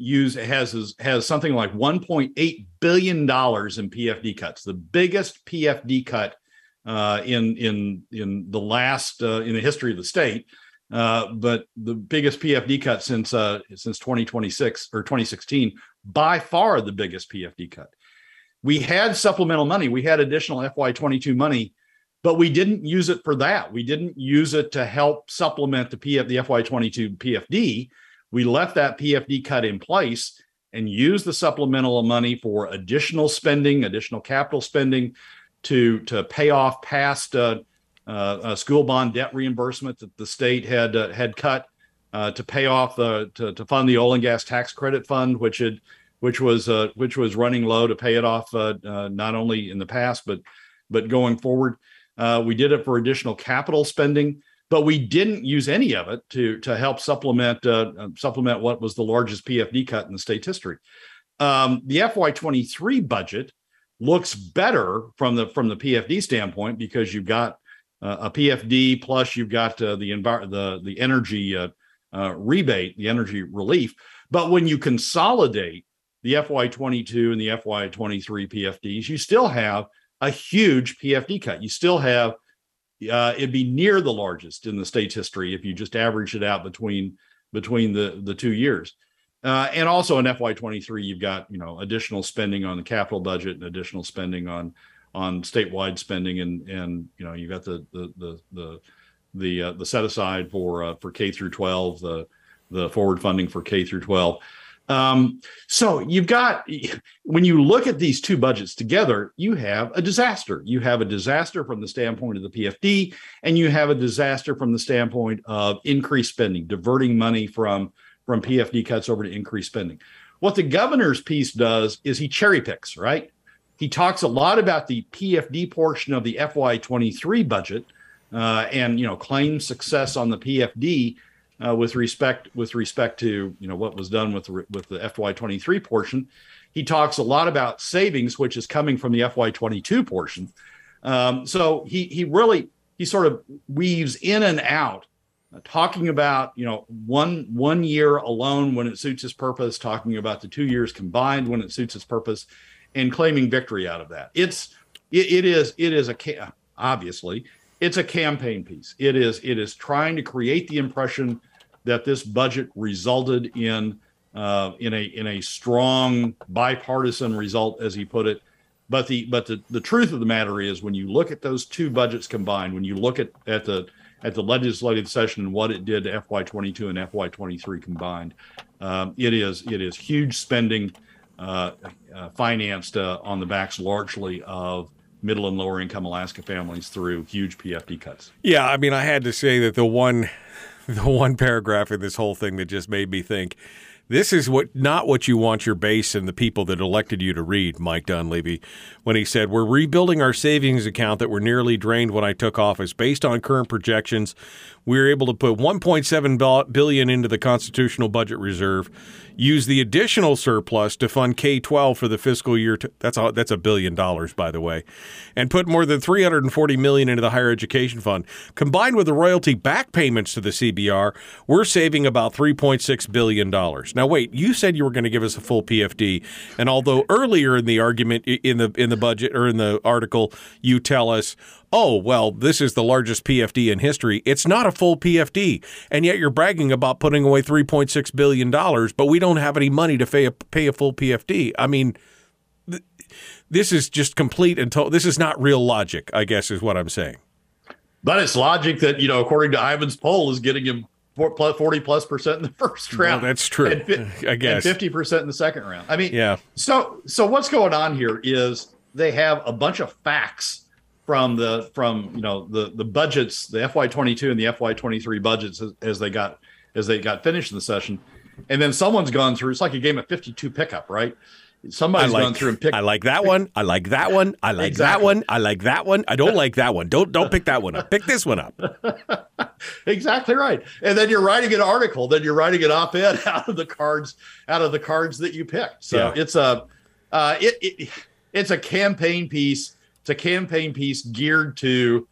use has has something like 1.8 billion dollars in PFD cuts, the biggest PFD cut uh, in in in the last uh, in the history of the state, uh, but the biggest PFD cut since uh, since 2026 or 2016, by far the biggest PFD cut. We had supplemental money, we had additional FY22 money, but we didn't use it for that. We didn't use it to help supplement the PF the FY22 PFD we left that PFD cut in place and used the supplemental money for additional spending, additional capital spending to to pay off past uh, uh, school bond debt reimbursement that the state had uh, had cut uh, to pay off the to, to fund the oil and gas tax credit fund, which had which was uh, which was running low to pay it off uh, not only in the past but but going forward. we did it for additional capital spending but we didn't use any of it to to help supplement uh, uh supplement what was the largest PFD cut in the state's history. Um, the FY23 budget looks better from the from the PFD standpoint because you've got uh, a PFD plus you've got uh, the envir- the the energy uh, uh, rebate, the energy relief. But when you consolidate the FY22 and the FY23 PFDs, you still have a huge PFD cut. You still have uh, it'd be near the largest in the state's history if you just average it out between between the the two years. Uh, and also in FY23, you've got you know additional spending on the capital budget and additional spending on on statewide spending, and and you know you've got the the the the the, uh, the set aside for uh, for K through 12, the the forward funding for K through 12. Um, so you've got when you look at these two budgets together, you have a disaster. You have a disaster from the standpoint of the PFD, and you have a disaster from the standpoint of increased spending, diverting money from from PFD cuts over to increased spending. What the governor's piece does is he cherry picks, right? He talks a lot about the PFD portion of the FY23 budget uh, and you know claims success on the PFD uh, with respect with respect to you know what was done with the, with the FY23 portion. He talks a lot about savings, which is coming from the FY22 portion. Um, so he he really he sort of weaves in and out, uh, talking about you know one one year alone when it suits his purpose, talking about the two years combined when it suits his purpose, and claiming victory out of that. It's it, it is it is a obviously it's a campaign piece. It is it is trying to create the impression that this budget resulted in uh, in a in a strong bipartisan result, as he put it. But the but the, the truth of the matter is, when you look at those two budgets combined, when you look at at the at the legislative session and what it did to FY22 and FY23 combined, um, it is it is huge spending uh, uh, financed uh, on the backs largely of middle and lower income Alaska families through huge PFD cuts. Yeah, I mean, I had to say that the one [laughs] the one paragraph in this whole thing that just made me think this is what not what you want your base and the people that elected you to read, Mike Dunleavy, when he said, We're rebuilding our savings account that were nearly drained when I took office. Based on current projections, we were able to put 1.7 billion into the constitutional budget reserve use the additional surplus to fund K-12 for the fiscal year. To, that's a, that's a billion dollars, by the way, and put more than 340 million into the higher education fund. Combined with the royalty back payments to the CBR, we're saving about 3.6 billion dollars. Now, wait, you said you were going to give us a full PFD, and although earlier in the argument in the in the budget or in the article you tell us oh, well, this is the largest PFD in history. It's not a full PFD. And yet you're bragging about putting away $3.6 billion, but we don't have any money to pay a, pay a full PFD. I mean, th- this is just complete and total. This is not real logic, I guess, is what I'm saying. But it's logic that, you know, according to Ivan's poll, is getting him 40 plus percent in the [laughs] first round. Well, that's true. And, [laughs] I guess. And 50% in the second round. I mean, yeah. So, so what's going on here is they have a bunch of facts from the from you know the the budgets, the FY22 and the FY23 budgets as, as they got as they got finished in the session, and then someone's gone through. It's like a game of 52 pickup, right? somebody's I gone through and picked. I like that one. I like that one. I like that one. I like that one. I don't like that one. Don't don't pick that one up. Pick this one up. [laughs] exactly right. And then you're writing an article. Then you're writing an op-ed [laughs] out of the cards out of the cards that you picked. So Yeah. it's a uh, it, it it's a campaign piece. A campaign piece geared to.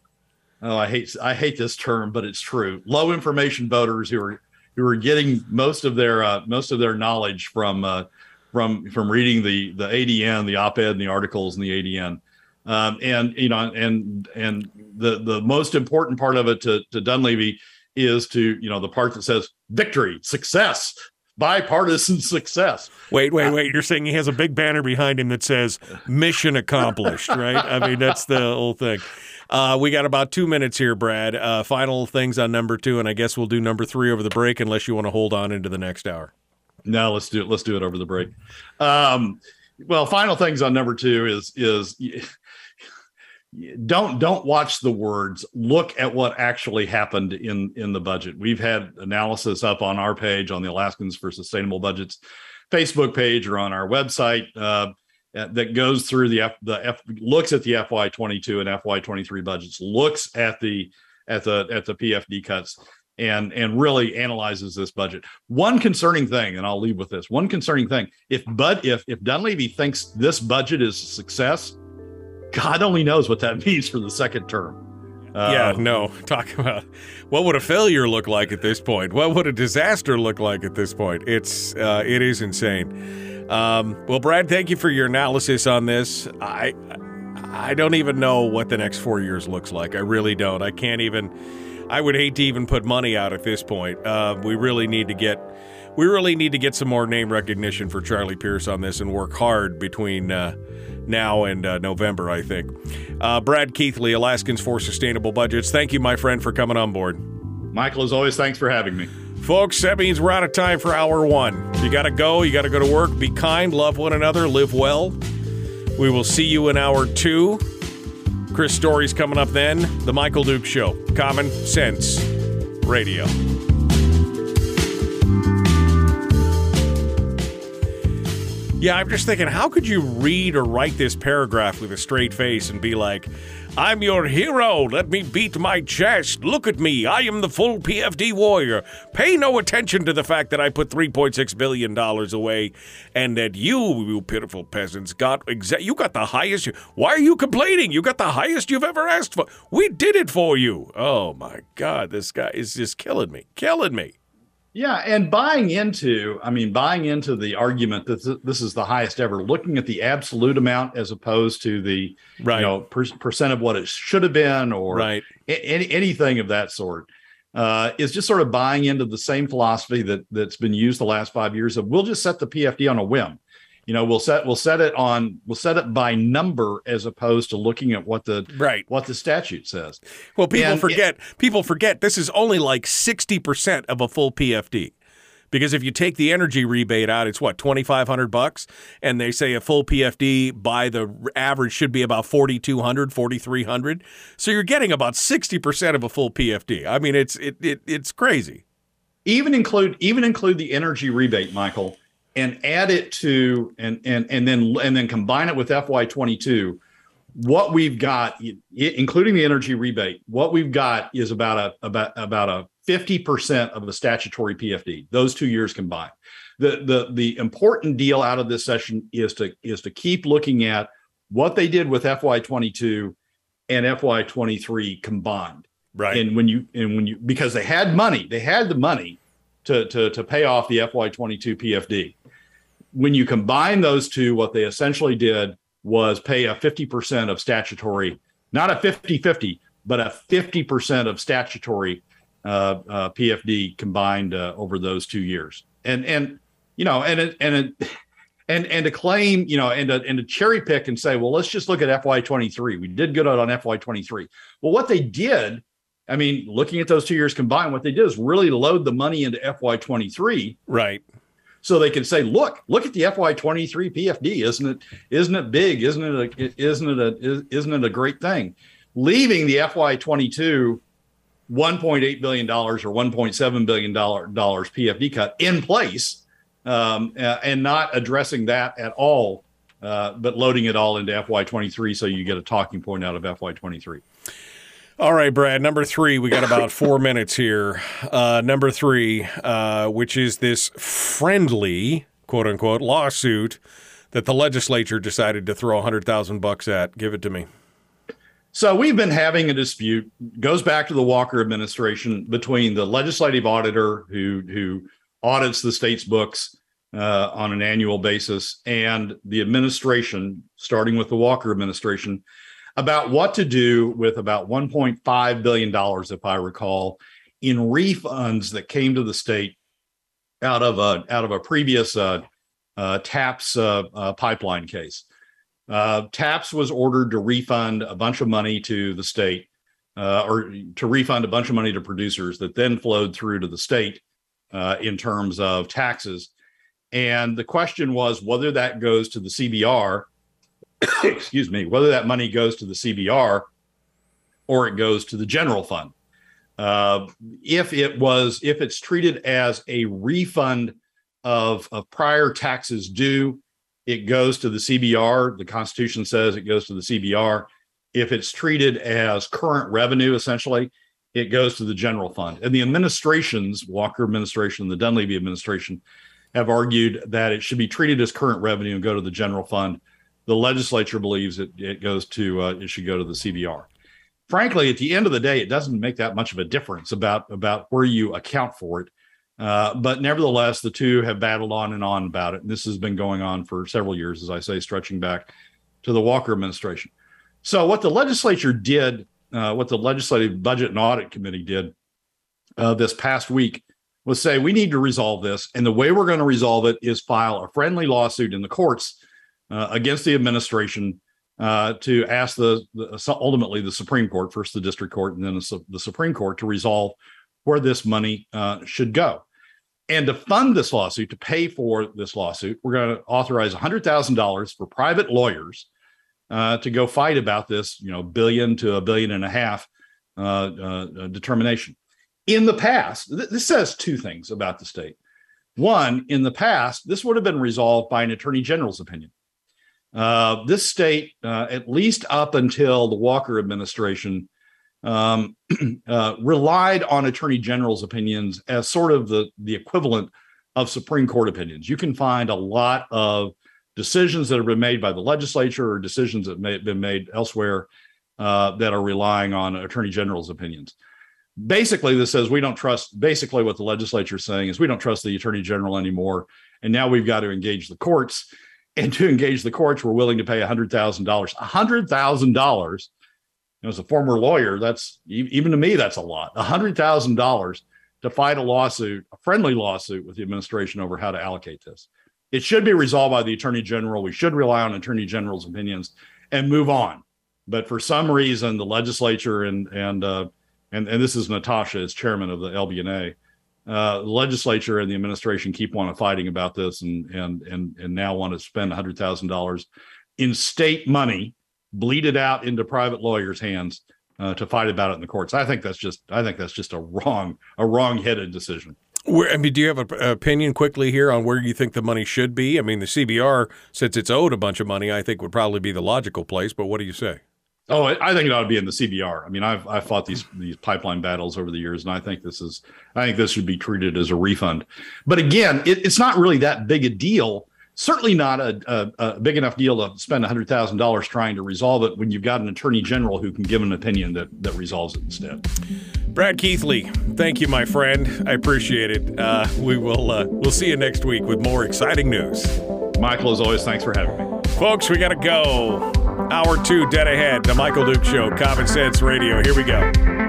Oh, I hate I hate this term, but it's true. Low information voters who are who are getting most of their uh, most of their knowledge from uh, from from reading the the ADN, the op-ed, and the articles in the ADN. Um, and you know, and and the the most important part of it to to Dunleavy is to you know the part that says victory, success, bipartisan [laughs] success. Wait, wait, wait. You're saying he has a big banner behind him that says mission accomplished, right? I mean, that's the whole thing. Uh, we got about two minutes here, Brad. Uh, final things on number two, and I guess we'll do number three over the break unless you want to hold on into the next hour. No, let's do it. Let's do it over the break. Um, well, final things on number two is is don't don't watch the words. Look at what actually happened in in the budget. We've had analysis up on our page on the Alaskans for Sustainable Budgets Facebook page or on our website uh, that goes through the F, the F looks at the FY22 and FY23 budgets, looks at the at the at the PFD cuts and and really analyzes this budget. One concerning thing, and I'll leave with this: one concerning thing. If Bud, if if Dunleavy thinks this budget is a success, God only knows what that [laughs] means for the second term. yeah, Uh, no. [laughs] Talk about what would a failure look like at this point? What would a disaster look like at this point? It's uh, it is insane. Um, well, Brad, thank you for your analysis on this. I I don't even know what the next four years looks like. I really don't. I can't even. I would hate to even put money out at this point. Uh, we really need to get. We really need to get some more name recognition for Charlie Pierce on this and work hard between uh, now and uh, November, I think. Uh, Brad Keithley, Alaskans for Sustainable Budgets. Thank you, my friend, for coming on board. Michael, as always, thanks for having me. Folks, that means we're out of time for hour one. You got to go. You got to go to work. Be kind. Love one another. Live well. We will see you in hour two. Chris Story's coming up then. The Michael Duke Show. Common Sense Radio. Yeah, I'm just thinking, how could you read or write this paragraph with a straight face and be like, I'm your hero. Let me beat my chest. Look at me. I am the full PFD warrior. Pay no attention to the fact that I put $3.6 billion away and that you, you pitiful peasants, got exa- you got the highest. Why are you complaining? You got the highest you've ever asked for. We did it for you. Oh my God, this guy is just killing me. Killing me. Yeah, and buying into, I mean, buying into the argument that this is the highest ever, looking at the absolute amount as opposed to the, Right. you know, per- percent of what it should have been, or Right. any anything of that sort, uh, is just sort of buying into the same philosophy that that's been used the last five years of we'll just set the PFD on a whim. You know, we'll set we'll set it on we'll set it by number as opposed to looking at what the Right. what the statute says. Well, people And- forget. people forget this is only like sixty percent of a full PFD, because if you take the energy rebate out, it's what twenty five hundred bucks, and they say a full PFD by the average should be about 4200 4300 So you're getting about sixty percent of a full PFD. I mean, it's it, it it's crazy. even include even include the energy rebate michael and add it to and and and then and then combine it with fy22 what we've got including the energy rebate what we've got is about a about about a 50% of the statutory pfd those two years combined the the the important deal out of this session is to is to keep looking at what they did with fy22 and fy23 combined Right. and when you and when you because they had money, they had the money to to to pay off the FY22 PFD. When you combine those two, what they essentially did was pay a 50% of statutory, not a 50-50, but a 50% of statutory uh, uh, PFD combined uh, over those two years. And and you know, and it, and it, [laughs] and and to claim, you know, and to, and to cherry pick and say, well, let's just look at FY23. We did good on FY23. Well, what they did, I mean, looking at those two years combined, what they did is really load the money into FY23 right. So they can say, look, look at the FY23 PFD. Isn't it, isn't it big? Isn't it a, isn't it a, isn't it a great thing? Leaving the FY22 $1.8 billion or $1.7 billion PFD cut in place um, and not addressing that at all, uh, but loading it all into FY23 so you get a talking point out of FY23. All right, Brad. Number three, we got about four [laughs] minutes here. Uh, number three, uh, which is this friendly, quote unquote, lawsuit that the legislature decided to throw a hundred thousand bucks at. Give it to me. So we've been having a dispute goes back to the Walker administration between the legislative auditor who who audits the state's books uh, on an annual basis and the administration, starting with the Walker administration, about what to do with about 1.5 billion dollars, if I recall, in refunds that came to the state out of a out of a previous uh, uh, TAPS uh, uh, pipeline case. Uh, TAPS was ordered to refund a bunch of money to the state, uh, or to refund a bunch of money to producers that then flowed through to the state in terms of taxes. And the question was whether that goes to the CBR, [coughs] [coughs] excuse me, whether that money goes to the CBR or it goes to the general fund. Uh, if it was, if it's treated as a refund of, of prior taxes due, it goes to the CBR. The Constitution says it goes to the CBR. If it's treated as current revenue, essentially, it goes to the general fund. And the administrations, Walker administration, the Dunleavy administration, have argued that it should be treated as current revenue and go to the general fund. The legislature believes it, it goes to uh, it should go to the CBR. Frankly, at the end of the day, it doesn't make that much of a difference about about where you account for it. Uh, but nevertheless, the two have battled on and on about it. And this has been going on for several years, as I say, stretching back to the Walker administration. So, what the legislature did, uh, what the Legislative Budget and Audit Committee did uh, this past week was say, we need to resolve this. And the way we're going to resolve it is file a friendly lawsuit in the courts against the administration uh, to ask the, the, ultimately the Supreme Court, first the district court, and then the, the Supreme Court to resolve where this money should go. And to fund this lawsuit, to pay for this lawsuit, we're going to authorize $100,000 for private lawyers uh, to go fight about this, you know, billion to a billion and a half uh, uh, determination. In the past, th- this says two things about the state. One, in the past, this would have been resolved by an attorney general's opinion. Uh, this state, uh, at least up until the Walker administration, um, [clears throat] uh, relied on attorney general's opinions as sort of the the equivalent of Supreme Court opinions. You can find a lot of decisions that have been made by the legislature or decisions that may have been made elsewhere uh, that are relying on attorney general's opinions. Basically, this says we don't trust. Basically, what the legislature is saying is we don't trust the attorney general anymore, and now we've got to engage the courts. And to engage the courts, we're willing to pay hundred thousand dollars. hundred thousand dollars as a former lawyer, that's even to me, that's a lot. A hundred thousand dollars to fight a lawsuit, a friendly lawsuit with the administration over how to allocate this. It should be resolved by the attorney general. We should rely on attorney general's opinions and move on. But for some reason, the legislature and and uh, and and this is Natasha as chairman of the LB&A, uh, the legislature and the administration keep on fighting about this and and and and now want to spend hundred thousand dollars in state money bleed it out into private lawyers' hands uh, to fight about it in the courts. I think that's just I think that's just a wrong a wrong headed decision. Where, I mean, do you have an opinion quickly here on where you think the money should be? I mean, the CBR, since it's owed a bunch of money, I think would probably be the logical place. But what do you say? Oh, I think it ought to be in the CBR. I mean, I've I've fought these these pipeline battles over the years, and I think this is I think this should be treated as a refund. But again, it, it's not really that big a deal certainly not a, a, a, big enough deal to spend $100,000 trying to resolve it when you've got an attorney general who can give an opinion that, that resolves it instead. Brad Keithley, thank you, my friend. I appreciate it. Uh, we will uh, we'll see you next week with more exciting news. Michael, as always, thanks for having me. Folks, we got to go. Hour two dead ahead. The Michael Duke Show, Common Sense Radio. Here we go.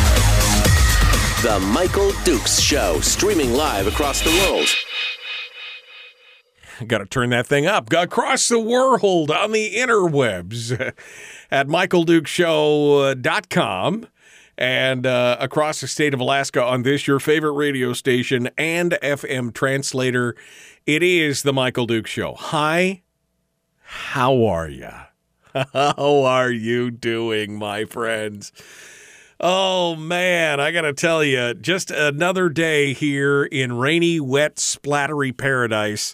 The Michael Dukes Show, streaming live across the world. Got to turn that thing up. Across the world on the interwebs [laughs] at michaeldukeshow.com and uh, across the state of Alaska on this, your favorite radio station and FM translator. It is The Michael Duke Show. Hi, how are you? [laughs] How are you doing, my friends? Oh man, I got to tell you, just another day here in rainy, wet, splattery paradise.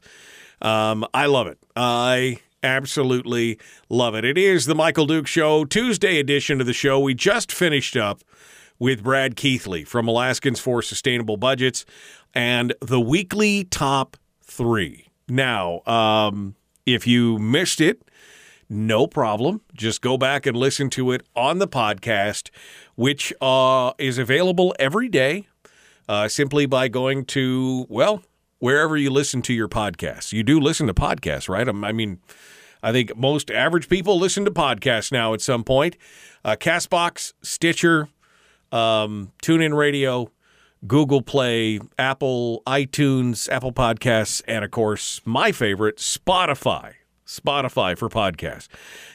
Um, I love it. I absolutely love it. It is the Michael Duke Show, Tuesday edition of the show. We just finished up with Brad Keithley from Alaskans for Sustainable Budgets and the weekly top three. Now, um, if you missed it, no problem. Just go back and listen to it on the podcast which uh, is available every day uh, simply by going to, well, wherever you listen to your podcasts. You do listen to podcasts, right? I mean, I think most average people listen to podcasts now at some point. Uh, Castbox, Stitcher, um, TuneIn Radio, Google Play, Apple, iTunes, Apple Podcasts, and of course, my favorite, Spotify. Spotify for podcasts.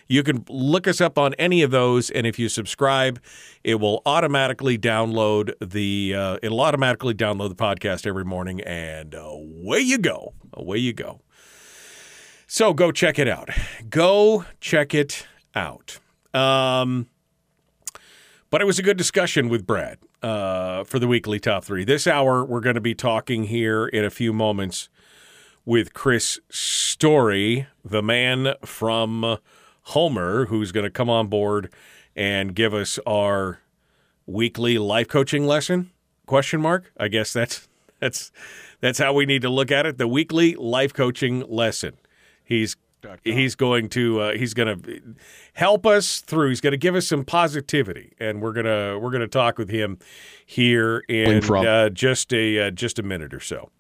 You can look us up on any of those, and if you subscribe, it will automatically download the uh, it'll automatically download the podcast every morning, and away you go, away you go. So go check it out. Go check it out. Um, but it was a good discussion with Brad uh, for the weekly top three. This hour, we're going to be talking here in a few moments with Chris Story, the man from Homer, who's going to come on board and give us our weekly life coaching lesson? Question mark. I guess that's that's that's how we need to look at it. The weekly life coaching lesson. He's he's going to uh, he's going to help us through. He's going to give us some positivity, and we're gonna we're gonna talk with him here in uh, just a uh, just a minute or so.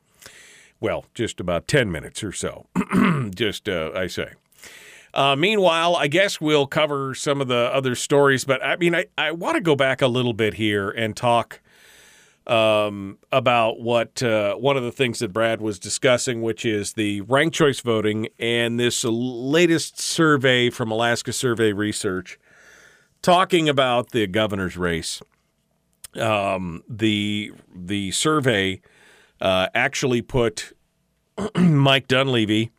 Well, just about ten minutes or so. [clears throat] just uh, I say. Uh, meanwhile, I guess we'll cover some of the other stories, but I mean, I, I want to go back a little bit here and talk um, about what uh, one of the things that Brad was discussing, which is the ranked choice voting and this latest survey from Alaska Survey Research talking about the governor's race. Um, the the survey uh, actually put [clears throat] Mike Dunleavy.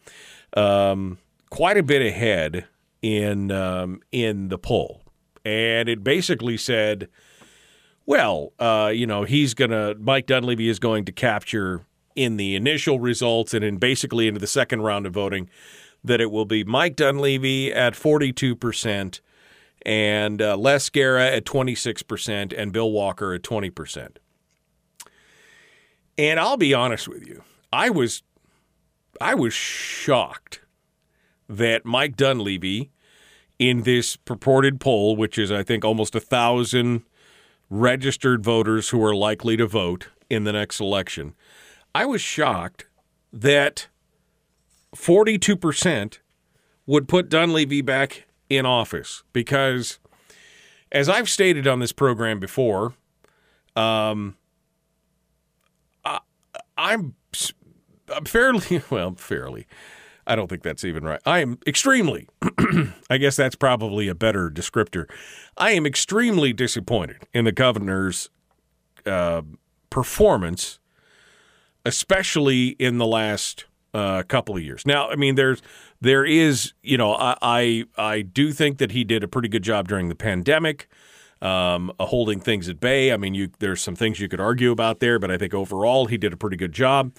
Um, quite a bit ahead in um, in the poll, and it basically said, "Well, uh, you know, he's gonna Mike Dunleavy is going to capture in the initial results and in basically into the second round of voting that it will be Mike Dunleavy at forty two percent." And uh, Les Gara at 26% and Bill Walker at 20%. And I'll be honest with you, I was I was shocked that Mike Dunleavy, in this purported poll, which is, I think, almost a thousand registered voters who are likely to vote in the next election, I was shocked that 42% would put Dunleavy back in office. Because, as I've stated on this program before, um, I'm fairly [laughs] well, fairly. I don't think that's even right. I am extremely, [clears throat] I guess that's probably a better descriptor. I am extremely disappointed in the governor's uh, performance, especially in the last uh, couple of years. Now, I mean, there's there is, you know, I I, I do think that he did a pretty good job during the pandemic. Um, holding things at bay. I mean, you, there's some things you could argue about there, but I think overall he did a pretty good job.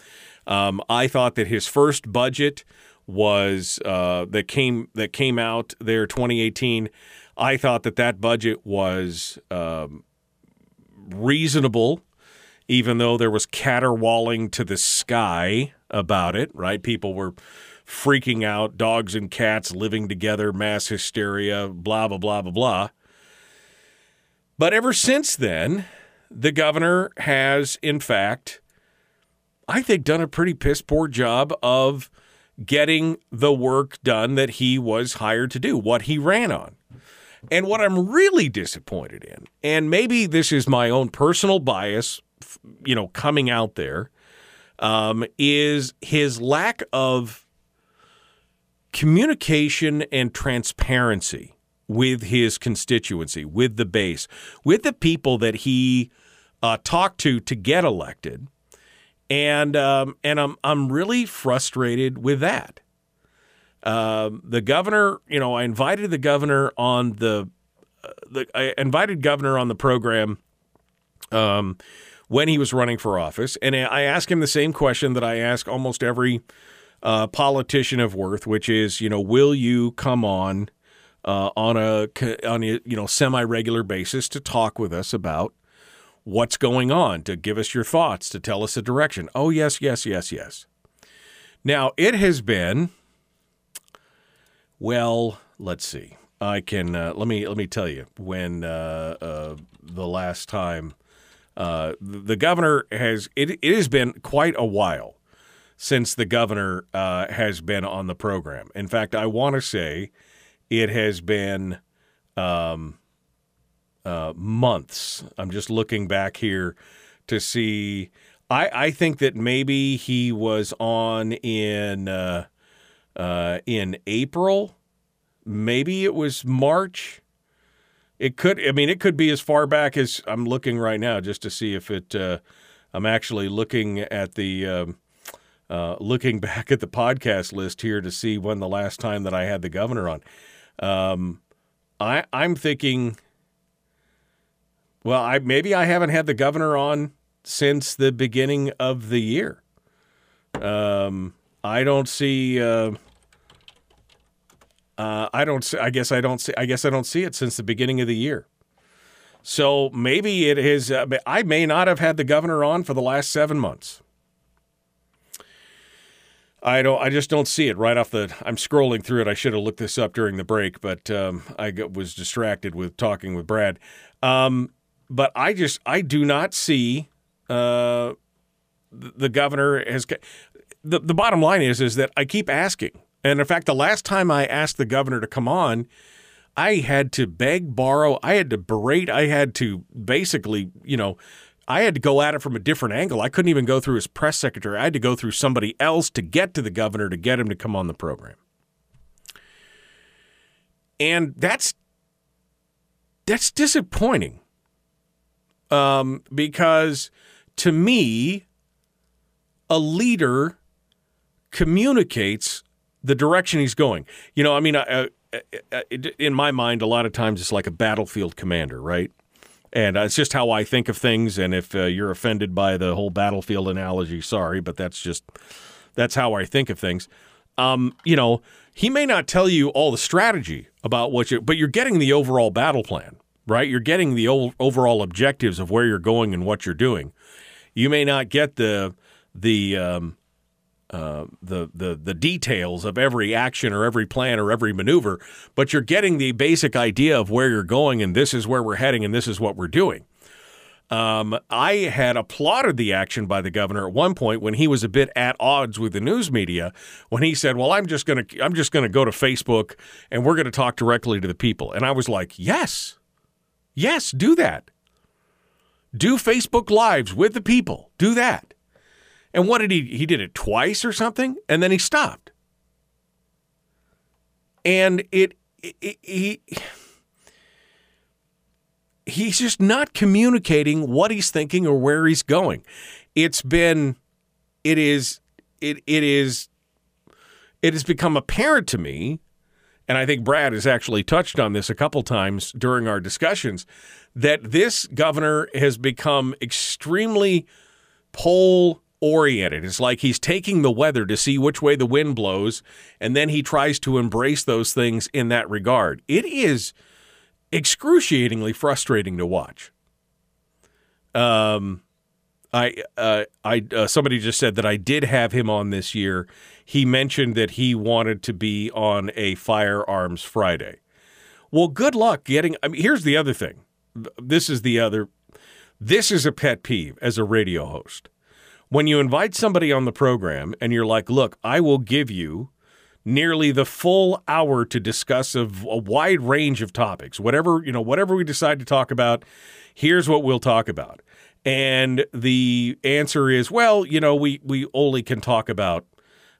Um, I thought that his first budget was uh, that came that came out there 2018. I thought that that budget was um, reasonable, even though there was caterwauling to the sky about it. Right, people were freaking out, dogs and cats living together, mass hysteria, blah blah blah blah blah. But ever since then, the governor has, in fact, I think, done a pretty piss poor job of getting the work done that he was hired to do, what he ran on. And what I'm really disappointed in, and maybe this is my own personal bias, you know, coming out there, um, is his lack of communication and transparency with his constituency, with the base, with the people that he uh, talked to to get elected and um, and I'm I'm really frustrated with that. Um, the governor, you know, I invited the governor on the, uh, the I invited governor on the program um, when he was running for office, and I asked him the same question that I ask almost every uh, politician of worth, which is, you know, will you come on uh, on a on a you know semi regular basis to talk with us about what's going on, to give us your thoughts, to tell us a direction. Oh, yes, yes, yes, yes. Now, it has been, well, let's see. I can uh, let me let me tell you when uh, uh, the last time uh, the governor has it, it has been quite a while since the governor uh, has been on the program. In fact, I want to say it has been um, uh, months. I'm just looking back here to see. I, I think that maybe he was on in uh, uh, in April. Maybe it was March. It could. I mean, it could be as far back as I'm looking right now, just to see if it. Uh, I'm actually looking at the. Um, uh, looking [laughs] back at the podcast list here to see when the last time that I had the governor on. Um, I, I'm thinking well, I maybe I haven't had the governor on since the beginning of the year. Um, I don't see. Uh, uh, I don't. See, I guess I don't see. I guess I don't see it since the beginning of the year. So maybe it is. Uh, I may not have had the governor on for the last seven months. I don't. I just don't see it right off the. I'm scrolling through it. I should have looked this up during the break, but um, I was distracted with talking with Brad. Um, but I just I do not see uh, the governor has. The, the bottom line is is that I keep asking, and in fact, the last time I asked the governor to come on, I had to beg, borrow, I had to berate, I had to basically, you know, I had to go at it from a different angle. I couldn't even go through his press secretary. I had to go through somebody else to get to the governor to get him to come on the program. And that's that's disappointing um, because to me, a leader communicates the direction he's going. You know, I mean, in my mind, a lot of times it's like a battlefield commander, right? And it's just how I think of things. And if uh, you're offended by the whole battlefield analogy, sorry, but that's just that's how I think of things. Um, you know, he may not tell you all the strategy about what you, but you're getting the overall battle plan right? You're getting the overall objectives of where you're going and what you're doing. You may not get the the um, uh, the the the details of every action or every plan or every maneuver, but you're getting the basic idea of where you're going and this is where we're heading and this is what we're doing. Um, I had applauded the action by the governor at one point when he was a bit at odds with the news media when he said, "Well, I'm just going to I'm just going to go to Facebook and we're going to talk directly to the people." And I was like, "Yes, Yes, do that. Do Facebook Lives with the people. Do that. And what did he? He did it twice or something, and then he stopped. And it, it, it he he's just not communicating what he's thinking or where he's going. It's been, it is, it it is, it has become apparent to me and I think Brad has actually touched on this a couple times during our discussions, that this governor has become extremely poll oriented. It's like he's taking the weather to see which way the wind blows, and then he tries to embrace those things in that regard. It is excruciatingly frustrating to watch. Um, I, uh, I, uh, somebody just said that I did have him on this year. He mentioned that he wanted to be on a firearms Friday. Well, good luck getting. I mean, here's the other thing. This is the other. This is a pet peeve as a radio host. When you invite somebody on the program and you're like, "Look, I will give you nearly the full hour to discuss a, a wide range of topics, whatever you know, whatever we decide to talk about. Here's what we'll talk about." And the answer is, well, you know, we we only can talk about.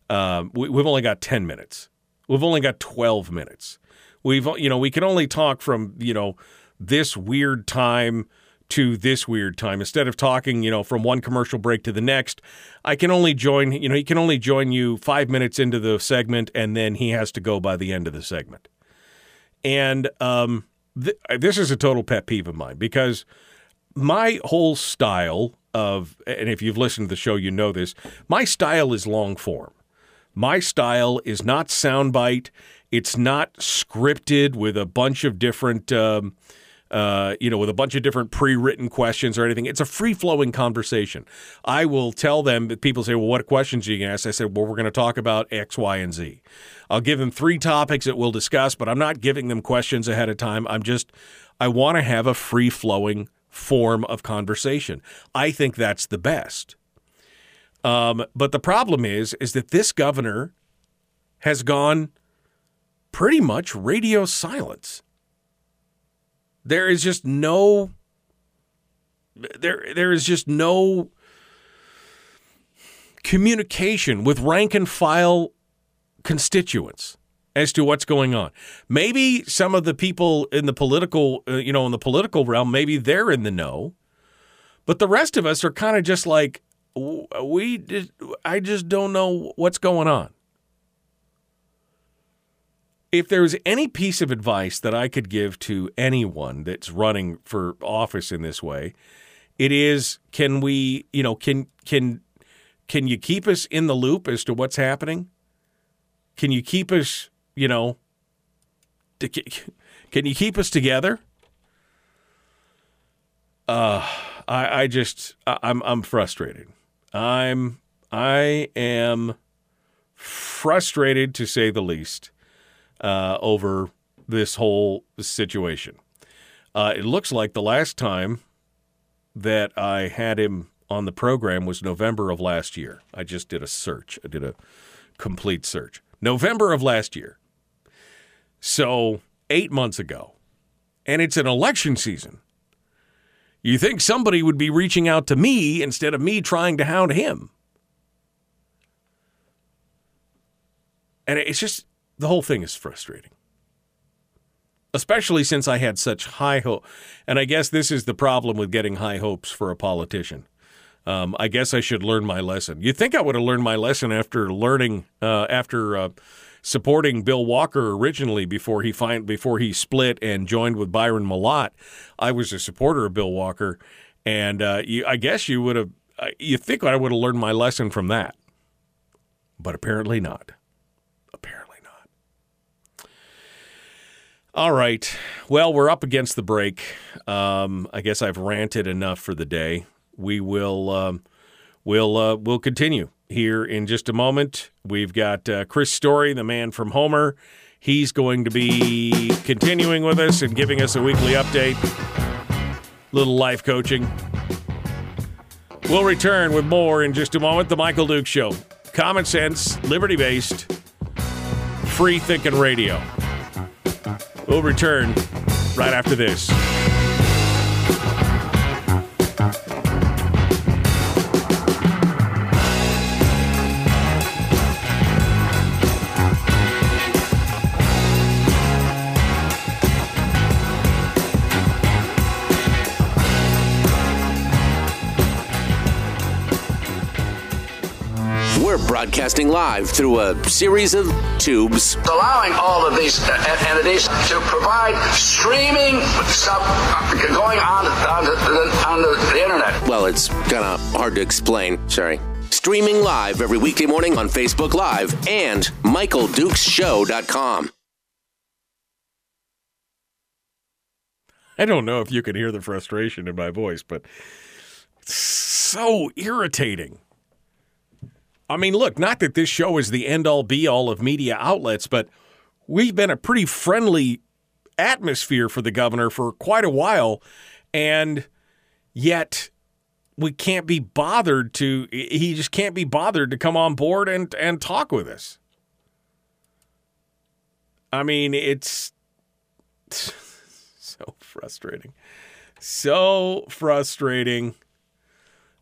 Um, we, we've only got ten minutes. We've only got twelve minutes. We've you know we can only talk from you know this weird time to this weird time. Instead of talking you know from one commercial break to the next i can only join you know he can only join you five minutes into the segment and then he has to go by the end of the segment. And um, th- this is a total pet peeve of mine because my whole style of and if you've listened to the show you know this my style is long form. My style is not soundbite. It's not scripted with a bunch of different, um, uh, you know, with a bunch of different pre-written questions or anything. It's a free-flowing conversation. I will tell them. That people say, "Well, what questions are you going to ask?" I said, "Well, we're going to talk about X, Y, and Z." I'll give them three topics that we'll discuss, but I'm not giving them questions ahead of time. I'm just, I want to have a free-flowing form of conversation. I think that's the best. Um, but the problem is, is that this governor has gone pretty much radio silence. There is just no there there is just no communication with rank and file constituents as to what's going on. Maybe some of the people in the political, uh, you know, in the political realm, maybe they're in the know, but the rest of us are kind of just like we. I just don't know what's going on if there's any piece of advice that I could give to anyone that's running for office in this way, it is can we, you know, can can can you keep us in the loop as to what's happening? Can you keep us, you know, [laughs] can you keep us together? Uh, I, I just, I'm, I'm frustrated. I'm, I am frustrated to say the least uh, over this whole situation. Uh, it looks like the last time that I had him on the program was November of last year. I just did a search. I did a complete search. November of last year. So, eight months ago. And it's an election season. You think somebody would be reaching out to me instead of me trying to hound him. And it's just, the whole thing is frustrating. Especially since I had such high hope. And I guess this is the problem with getting high hopes for a politician. Um, I guess I should learn my lesson. You'd think I would have learned my lesson after learning, uh, after uh, supporting Bill Walker originally before he find, before he split and joined with Byron Mallott. I was a supporter of Bill Walker, and uh, you, I guess you would have. Uh, you think I would have learned my lesson from that, but apparently not. All right. Well, we're up against the break. Um, I guess I've ranted enough for the day. We will um, we'll uh, we'll continue here in just a moment. We've got uh, Chris Story, the man from Homer. He's going to be continuing with us and giving us a weekly update, little life coaching. We'll return with more in just a moment. The Michael Duke Show. Common sense, liberty based, free thinking radio. We'll return right after this. Broadcasting live through a series of tubes. Allowing all of these uh, entities to provide streaming stuff going on, on, the, on the, the internet. Well, it's kind of hard to explain. Sorry Streaming live every weekday morning on Facebook Live and MichaelDukesShow.com. I don't know if you can hear the frustration in my voice, but it's so irritating. I mean, look, not that this show is the end all be all of media outlets, but we've been a pretty friendly atmosphere for the governor for quite a while. And yet we can't be bothered to, he just can't be bothered to come on board and, and talk with us. I mean, it's [laughs] so frustrating. So frustrating.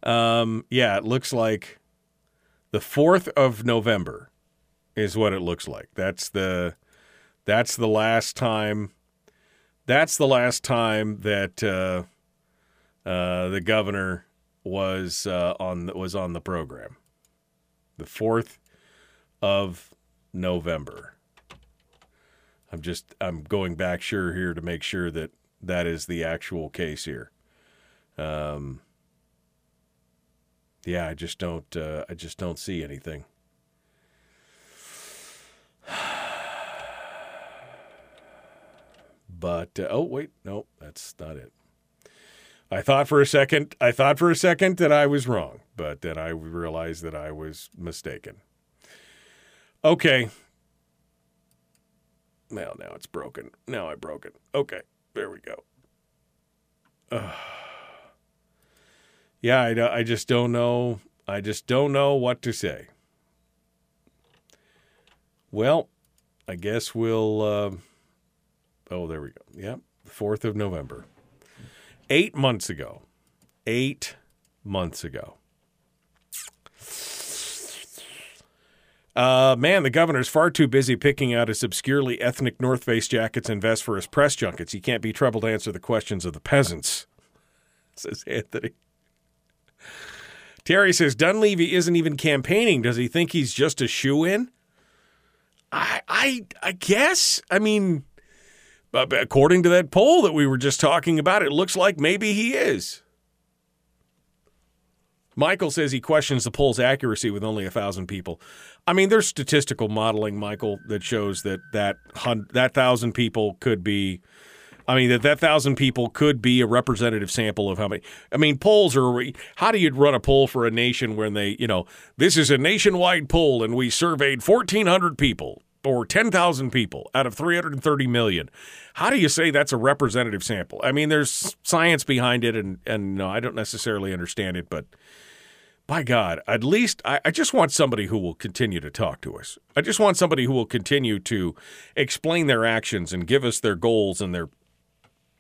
Um, yeah, it looks like the 4th of November is what it looks like. That's the that's the last time that's the last time that uh, uh, the governor was uh, on was on the program. The 4th of November. I'm just I'm going back sure here to make sure that that is the actual case here. Um, yeah, I just don't uh, I just don't see anything. [sighs] But uh, oh wait, no, that's not it. I thought for a second, I thought for a second that I was wrong, but then I realized that I was mistaken. Okay. Well, now it's broken. Now I broke it. Okay, there we go. Yeah, I, I just don't know. I just don't know what to say. Well, I guess we'll. Uh, oh, there we go. Yep, 4th of November. Eight months ago. Eight months ago. Uh, man, the governor's far too busy picking out his obscurely ethnic North Face jackets and vests for his press junkets. He can't be troubled to answer the questions of the peasants, [laughs] says Anthony. Terry says Dunleavy isn't even campaigning. Does he think he's just a shoe in? I, I, I guess. I mean, uh, according to that poll that we were just talking about, it looks like maybe he is. Michael says he questions the poll's accuracy with only a thousand people. I mean, there's statistical modeling, Michael, that shows that that that thousand people could be. I mean, that that thousand people could be a representative sample of how many. I mean, polls are. How do you run a poll for a nation when they, you know, this is a nationwide poll and we surveyed 1,400 people or 10,000 people out of 330 million. How do you say that's a representative sample? I mean, there's science behind it, and and no, I don't necessarily understand it, but by God, at least I, I, just want somebody who will continue to talk to us. I just want somebody who will continue to explain their actions and give us their goals and their,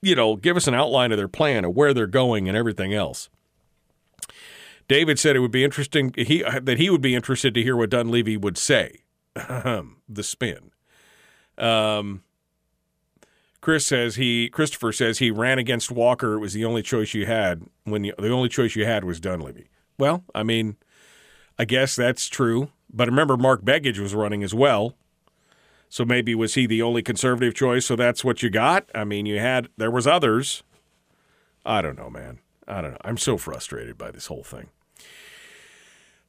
you know, give us an outline of their plan of where they're going and everything else. David said it would be interesting he that he would be interested to hear what Dunleavy would say. the spin. Um, Chris says he Christopher says he ran against Walker. It was the only choice you had when you, the only choice you had was Dunleavy. Well, I mean, I guess that's true. But remember, Mark Begich was running as well. So maybe was he the only conservative choice? So that's what you got. I mean, you had there was others. I don't know, man. I don't know. I'm so frustrated by this whole thing.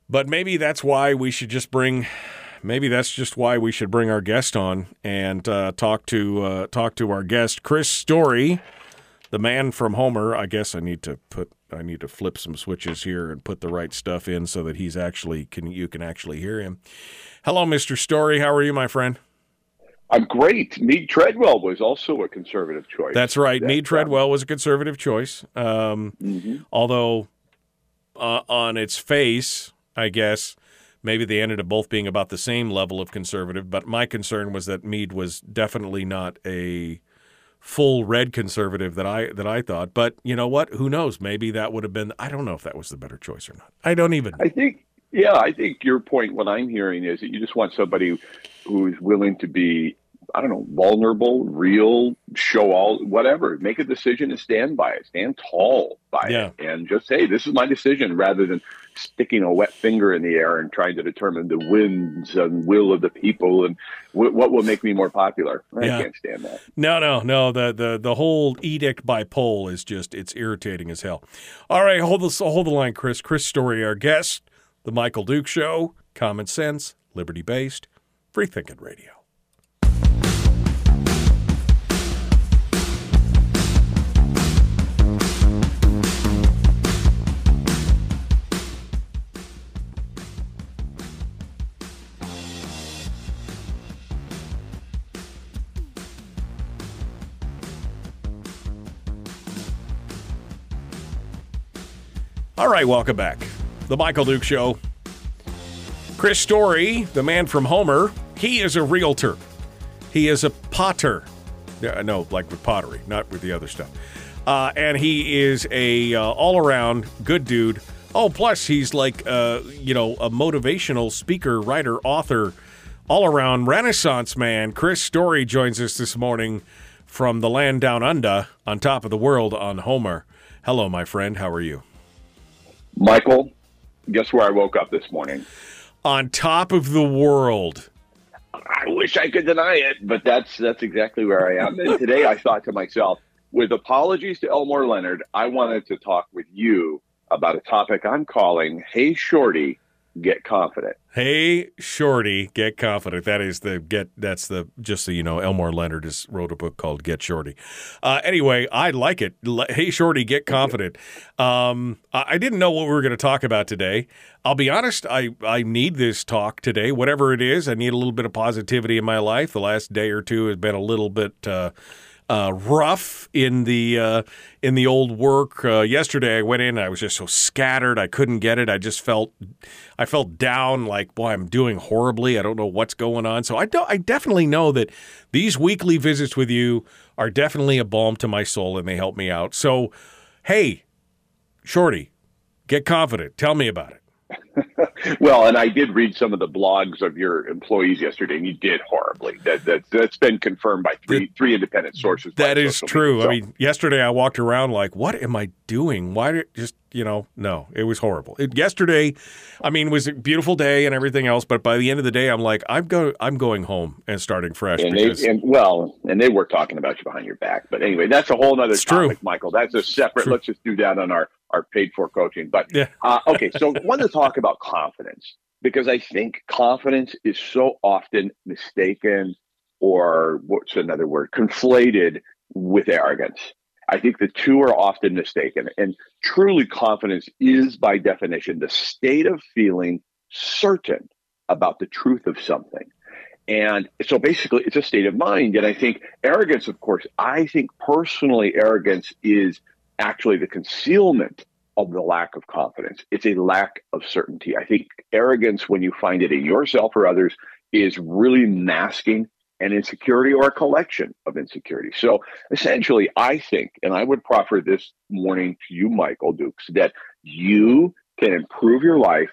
But maybe that's why we should just bring. Maybe that's just why we should bring our guest on and uh, talk to uh, talk to our guest, Chris Story, the man from Homer. I guess I need to put I need to flip some switches here and put the right stuff in so that he's actually can you can actually hear him. Hello, Mr. Story. How are you, my friend? I'm great. Mead Treadwell was also a conservative choice. That's right. That, Mead Treadwell was a conservative choice. Um, mm-hmm. Although, uh, on its face, I guess maybe they ended up both being about the same level of conservative. But my concern was that Mead was definitely not a full red conservative that I that I thought. But you know what? Who knows? Maybe that would have been. I don't know if that was the better choice or not. I don't even. I think. Yeah, I think your point. What I'm hearing is that you just want somebody who's willing to be. I don't know, vulnerable, real, show all, whatever. Make a decision and stand by it. Stand tall by yeah. it, and just say, "This is my decision," rather than sticking a wet finger in the air and trying to determine the winds and will of the people and w- what will make me more popular. I yeah. can't stand that. No, no, no. The, the the whole edict by poll is just it's irritating as hell. All right, hold the hold the line, Chris. Chris Story, our guest, The Michael Duke Show, common sense, liberty based, free thinking radio. All right, welcome back. The Michael Duke Show. Chris Story, the man from Homer, he is a realtor. He is a potter. No, like with pottery, not with the other stuff. Uh, and he is a uh, all-around good dude. Oh, plus he's like, uh, you know, a motivational speaker, writer, author, all-around Renaissance man. Chris Story joins us this morning from the land down under, on top of the world on Homer. Hello, my friend. How are you? Michael, guess where I woke up this morning? On top of the world. I wish I could deny it, but that's that's exactly where I am. And [laughs] today I thought to myself, with apologies to Elmore Leonard, I wanted to talk with you about a topic I'm calling Hey Shorty, Get Confident. Hey Shorty, Get Confident. That is the get that's the just so you know, Elmore Leonard just wrote a book called Get Shorty. Uh, anyway, I like it. Hey Shorty, Get Confident. Um, I didn't know what we were going to talk about today. I'll be honest, I, I need this talk today, whatever it is. I need a little bit of positivity in my life. The last day or two has been a little bit uh, uh, rough in the uh, in the old work. Uh, yesterday, I went in. and I was just so scattered. I couldn't get it. I just felt I felt down. Like, boy, I'm doing horribly. I don't know what's going on. So I do, I definitely know that these weekly visits with you are definitely a balm to my soul, and they help me out. So, hey, Shorty, get confident. Tell me about it. [laughs] well, and I did read some of the blogs of your employees yesterday, and you did horribly. That, that that's been confirmed by three three independent sources. That is true. Media. I mean, yesterday I walked around like, what am I doing? Why did just you know? No, it was horrible. It, yesterday, I mean, was a beautiful day and everything else, but by the end of the day, I'm like, I'm go I'm going home and starting fresh. And, because, they, and well, and they were talking about you behind your back, but anyway, that's a whole other topic, true. Michael. That's a separate. Let's just do that on our our paid for coaching. But yeah. uh, okay, so [laughs] want to talk about confidence because I think confidence is so often mistaken or what's another word, conflated with arrogance. I think the two are often mistaken. And truly, confidence is by definition the state of feeling certain about the truth of something. And so basically, it's a state of mind. And I think arrogance, of course, I think personally, arrogance is actually the concealment of the lack of confidence. It's a lack of certainty. I think arrogance, when you find it in yourself or others, is really masking an insecurity or a collection of insecurity. So essentially, I think, and I would proffer this morning to you, Michael Dukes, that you can improve your life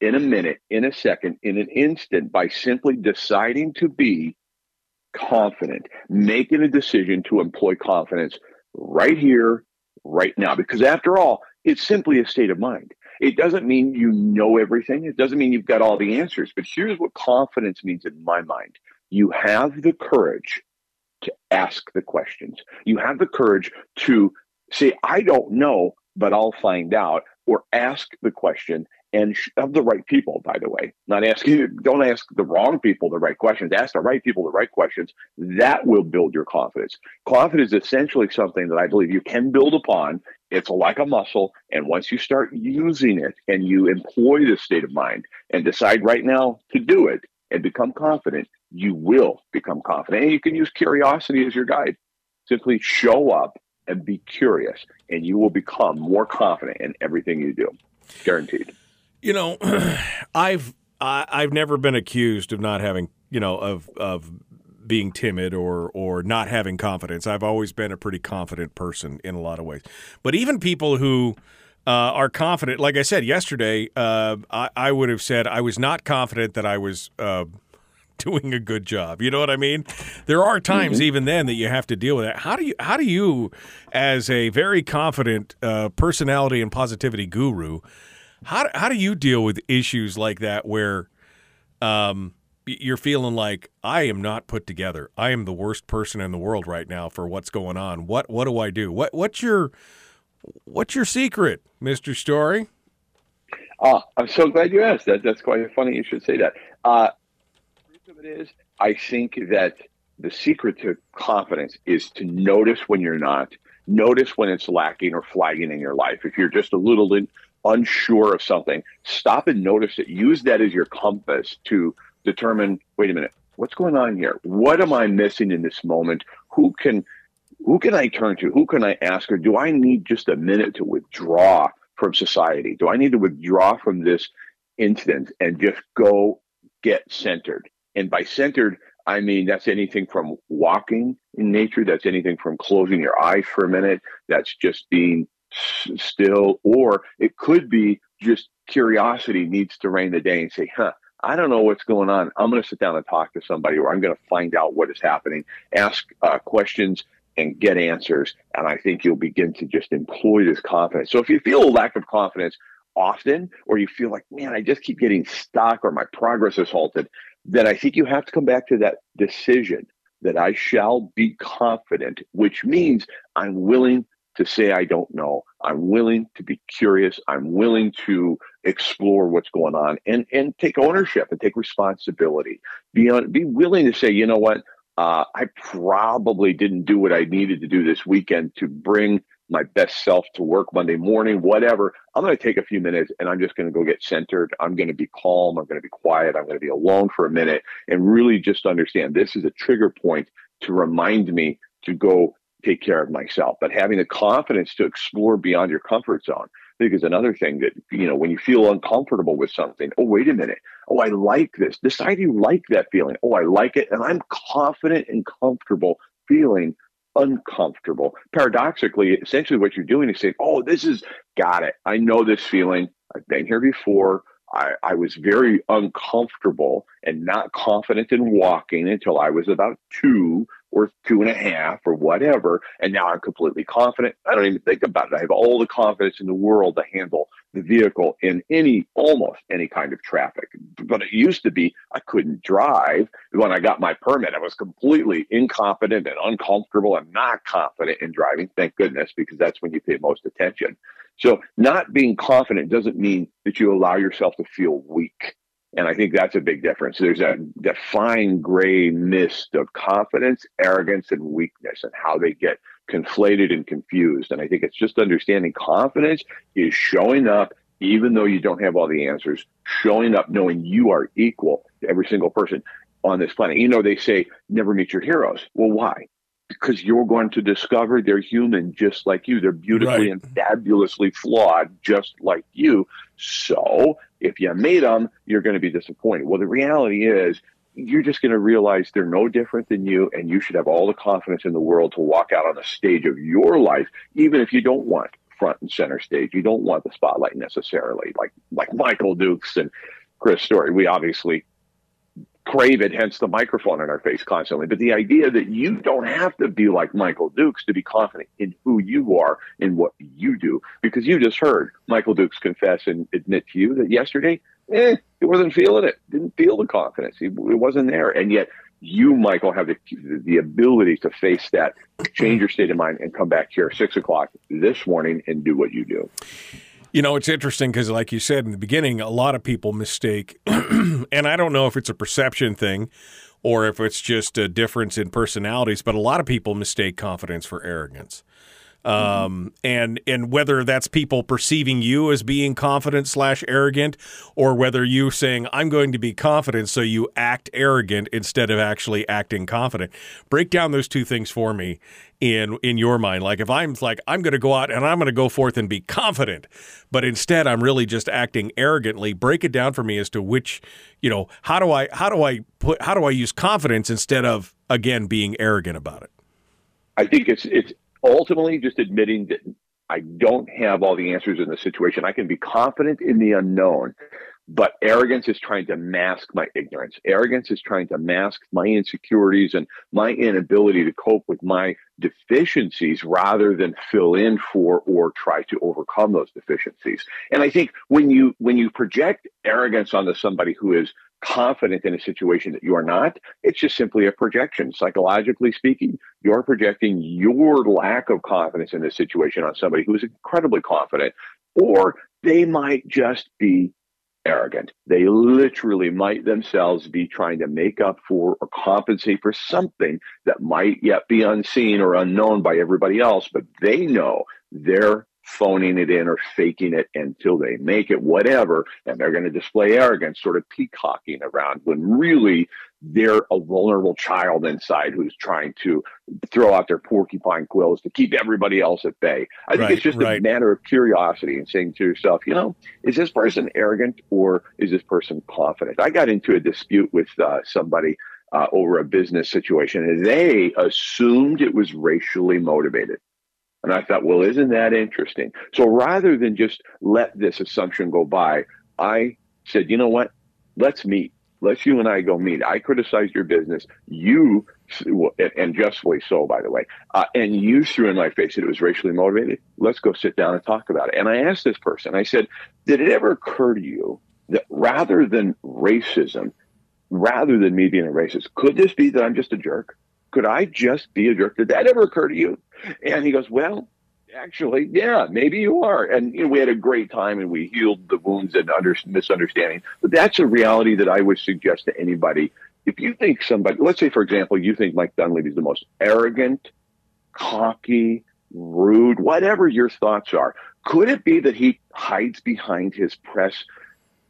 in a minute, in a second, in an instant by simply deciding to be confident, making a decision to employ confidence right here, right now. Because after all, it's simply a state of mind. It doesn't mean you know everything. It doesn't mean you've got all the answers. But here's what confidence means in my mind you have the courage to ask the questions. You have the courage to say, I don't know, but I'll find out, or ask the question and of the right people, by the way. Not asking, don't ask the wrong people the right questions. Ask the right people the right questions. That will build your confidence. Confidence is essentially something that I believe you can build upon. It's like a muscle. And once you start using it and you employ this state of mind and decide right now to do it and become confident, you will become confident. And you can use curiosity as your guide. Simply show up and be curious, and you will become more confident in everything you do. Guaranteed. You know, [clears throat] I've I, I've never been accused of not having you know of of being timid or or not having confidence. I've always been a pretty confident person in a lot of ways. But even people who uh, are confident, like I said yesterday, uh, I, I, would have said I was not confident that I was. Uh, [laughs] doing a good job. You know what I mean? There are times mm-hmm. even then that you have to deal with that. How do you how do you as a very confident uh, personality and positivity guru how how do you deal with issues like that where um, you're feeling like I am not put together. I am the worst person in the world right now for what's going on. What what do I do? What what's your what's your secret, Mister Story? Uh, I'm so glad you asked that. That's quite funny you should say that. Uh, truth of it is, I think that the secret to confidence is to notice when you're not, notice when it's lacking or flagging in your life. If you're just a little unsure of something, stop and notice it. Use that as your compass to determine, wait a minute, what's going on here? What am I missing in this moment? Who can who can I turn to? Who can I ask? Or do I need just a minute to withdraw from society? Do I need to withdraw from this incident and just go get centered? And by centered, I mean that's anything from walking in nature, that's anything from closing your eyes for a minute, that's just being still, or it could be just curiosity needs to reign the day and say, huh, I don't know what's going on. I'm going to sit down and talk to somebody, or I'm going to find out what is happening, ask uh, questions, and get answers. And I think you'll begin to just employ this confidence. So if you feel a lack of confidence often, or you feel like, man, I just keep getting stuck, or my progress is halted, then I think you have to come back to that decision that I shall be confident, which means I'm willing to say I don't know. I'm willing to be curious. I'm willing to explore what's going on and, and take ownership and take responsibility. Be on, be willing to say, you know what, uh, I probably didn't do what I needed to do this weekend to bring my best self to work Monday morning, whatever. I'm going to take a few minutes and I'm just going to go get centered. I'm going to be calm. I'm going to be quiet. I'm going to be alone for a minute and really just understand this is a trigger point to remind me to go take care of myself. But having the confidence to explore beyond your comfort zone, I think is another thing that, you know, when you feel uncomfortable with something, oh, wait a minute. Oh, I like this. Decide you like that feeling. Oh, I like it. And I'm confident and comfortable feeling uncomfortable. Paradoxically, essentially what you're doing is saying, oh, this is, got it. I know this feeling. I've been here before. I, I, was very uncomfortable and not confident in walking until I was about two or two and a half or whatever. And now I'm completely confident. I don't even think about it. I have all the confidence in the world to handle the vehicle in any, almost any kind of traffic. But it used to be I couldn't drive. When I got my permit, I was completely incompetent and uncomfortable and not confident in driving. Thank goodness, because that's when you pay most attention. So not being confident doesn't mean that you allow yourself to feel weak. And I think that's a big difference. There's a fine gray mist of confidence, arrogance, and weakness, and how they get conflated and confused. And I think it's just understanding confidence is showing up, even though you don't have all the answers, showing up knowing you are equal to every single person on this planet. You know, they say never meet your heroes. Well, why? Because you're going to discover they're human just like you. They're beautifully right. and fabulously flawed just like you. So if you made them, you're going to be disappointed. Well, the reality is you're just going to realize they're no different than you, and you should have all the confidence in the world to walk out on the stage of your life, even if you don't want front and center stage. You don't want the spotlight necessarily, like like Michael Dukes and Chris Story. We obviously crave it, hence the microphone in our face constantly. But the idea that you don't have to be like Michael Dukes to be confident in who you are and what you do, because you just heard Michael Dukes confess and admit to you that yesterday, eh, he wasn't feeling it, didn't feel the confidence, it wasn't there, and yet you, Michael, have the, the ability to face that, change your state of mind, and come back here six o'clock this morning and do what you do. You know, it's interesting because, like you said in the beginning, a lot of people mistake, [clears throat] and I don't know if it's a perception thing or if it's just a difference in personalities, but a lot of people mistake confidence for arrogance. Um, and and whether that's people perceiving you as being confident slash arrogant, or whether you saying I'm going to be confident, so you act arrogant instead of actually acting confident. Break down those two things for me in in your mind. Like if I'm like I'm going to go out and I'm going to go forth and be confident, but instead I'm really just acting arrogantly. Break it down for me as to which you know how do I how do I put how do I use confidence instead of again being arrogant about it. I think it's it's ultimately just admitting that I don't have all the answers in the situation. I can be confident in the unknown, but arrogance is trying to mask my ignorance. Arrogance is trying to mask my insecurities and my inability to cope with my deficiencies rather than fill in for or try to overcome those deficiencies. And I think when you when you project arrogance onto somebody who is confident in a situation that you are not, it's just simply a projection. Psychologically speaking, you're projecting your lack of confidence in this situation on somebody who is incredibly confident. Or they might just be arrogant. They literally might themselves be trying to make up for or compensate for something that might yet be unseen or unknown by everybody else, but they know they're phoning it in or faking it until they make it, whatever. And they're going to display arrogance, sort of peacocking around when really they're a vulnerable child inside who's trying to throw out their porcupine quills to keep everybody else at bay. I think Right, it's just right. a matter of curiosity and saying to yourself, you know, is this person arrogant or is this person confident? I got into a dispute with uh, somebody uh, over a business situation and they assumed it was racially motivated. And I thought, well, isn't that interesting? So rather than just let this assumption go by, I said, you know what? Let's meet. Let's you and I go meet. I criticized your business. You, and justly so, by the way, uh, and you threw in my face that it was racially motivated. Let's go sit down and talk about it. And I asked this person, I said, did it ever occur to you that rather than racism, rather than me being a racist, could this be that I'm just a jerk? Could I just be a jerk? Did that ever occur to you? And he goes, Well, actually, yeah, maybe you are. And you know, we had a great time and we healed the wounds and under, misunderstanding. But that's a reality that I would suggest to anybody. If you think somebody, let's say, for example, you think Mike Dunleavy is the most arrogant, cocky, rude, whatever your thoughts are, could it be that he hides behind his press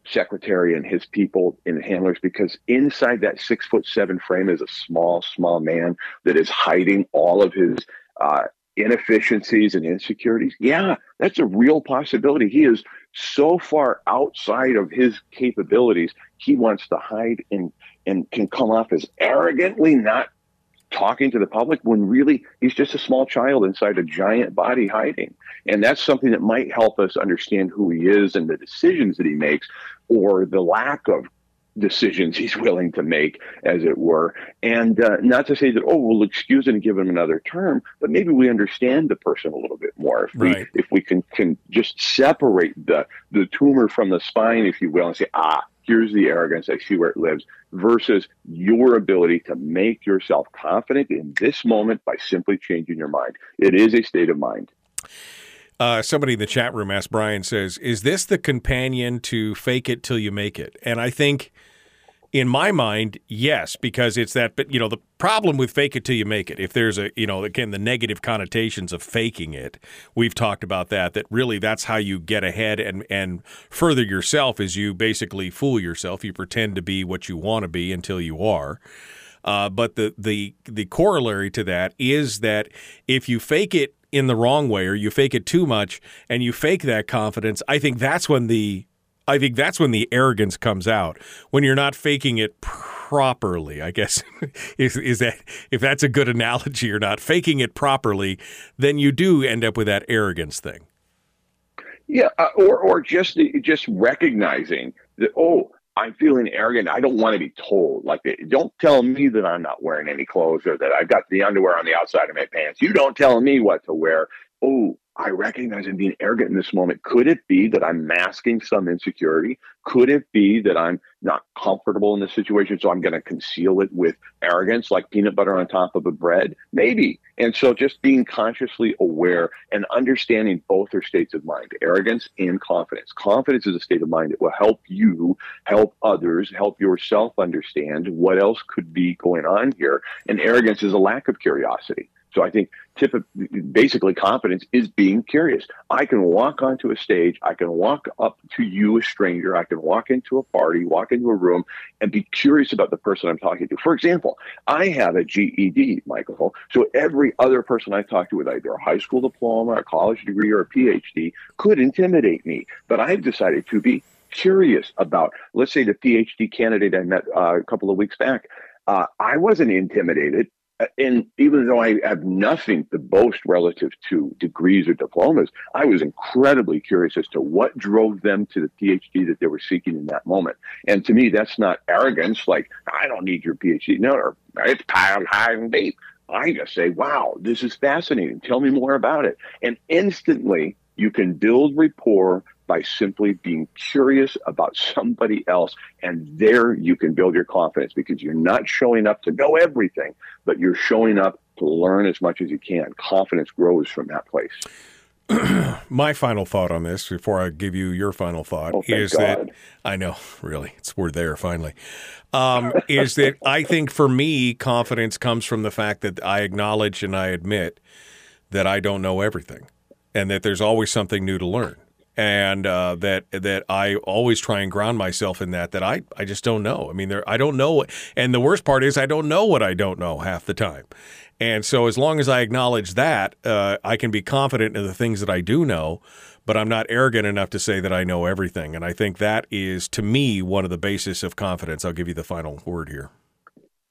secretary and his people and handlers because inside that six foot seven frame is a small, small man that is hiding all of his uh, inefficiencies and insecurities. Yeah, that's a real possibility. He is so far outside of his capabilities, he wants to hide and and can come off as arrogantly not talking to the public when really he's just a small child inside a giant body hiding. And that's something that might help us understand who he is and the decisions that he makes or the lack of decisions he's [laughs] willing to make, as it were. And uh, not to say that, oh, we'll excuse it and give him another term, but maybe we understand the person a little bit more. If we, if we can, can just separate the, the tumor from the spine, if you will, and say, ah, here's the arrogance, I see where it lives, versus your ability to make yourself confident in this moment by simply changing your mind. It is a state of mind. Uh, somebody in the chat room asked Brian says, "Is this the companion to fake it till you make it?" And I think, in my mind, yes, because it's that. But you know, the problem with fake it till you make it. If there's a, you know, again, the negative connotations of faking it, we've talked about that. That really, that's how you get ahead and and further yourself. Is you basically fool yourself. You pretend to be what you want to be until you are. Uh, but the the the corollary to that is that if you fake it in the wrong way or you fake it too much and you fake that confidence, I think that's when the I think that's when the arrogance comes out when you're not faking it properly. I guess [laughs] is is that if that's a good analogy or not faking it properly, then you do end up with that arrogance thing. Yeah, uh, or or just the, just recognizing that oh, I'm feeling arrogant. I don't want to be told like eh, don't tell me that I'm not wearing any clothes or that I've got the underwear on the outside of my pants. You don't tell me what to wear. Oh, I recognize I'm being arrogant in this moment. Could it be that I'm masking some insecurity? Could it be that I'm not comfortable in this situation, so I'm going to conceal it with arrogance, like peanut butter on top of a bread? Maybe. And so just being consciously aware and understanding both are states of mind, arrogance and confidence. Confidence is a state of mind that will help you, help others, help yourself understand what else could be going on here. And arrogance is a lack of curiosity. So I think tip basically confidence is being curious. I can walk onto a stage. I can walk up to you, a stranger. I can walk into a party, walk into a room, and be curious about the person I'm talking to. For example, I have a GED, Michael. So every other person I talk to with either a high school diploma, a college degree, or a PhD could intimidate me. But I've decided to be curious about, let's say, the PhD candidate I met uh, a couple of weeks back. Uh, I wasn't intimidated Uh, and even though I have nothing to boast relative to degrees or diplomas, I was incredibly curious as to what drove them to the PhD that they were seeking in that moment. And to me, that's not arrogance, like, I don't need your PhD. No, it's piled high and deep. I just say, wow, this is fascinating. Tell me more about it. And instantly, you can build rapport by simply being curious about somebody else. And there you can build your confidence because you're not showing up to know everything, but you're showing up to learn as much as you can. Confidence grows from that place. [clears throat] my final thought on this before I give you your final thought Oh, is that I know, really, it's we're there finally. Um, is that I think for me, confidence comes from the fact that I acknowledge and I admit that I don't know everything, and that there's always something new to learn, and uh, that that I always try and ground myself in that that I I just don't know. I mean, there I don't know, and the worst part is I don't know what I don't know half the time. And so, as long as I acknowledge that, uh, I can be confident in the things that I do know, but I'm not arrogant enough to say that I know everything. And I think that is, to me, one of the basis of confidence. I'll give you the final word here.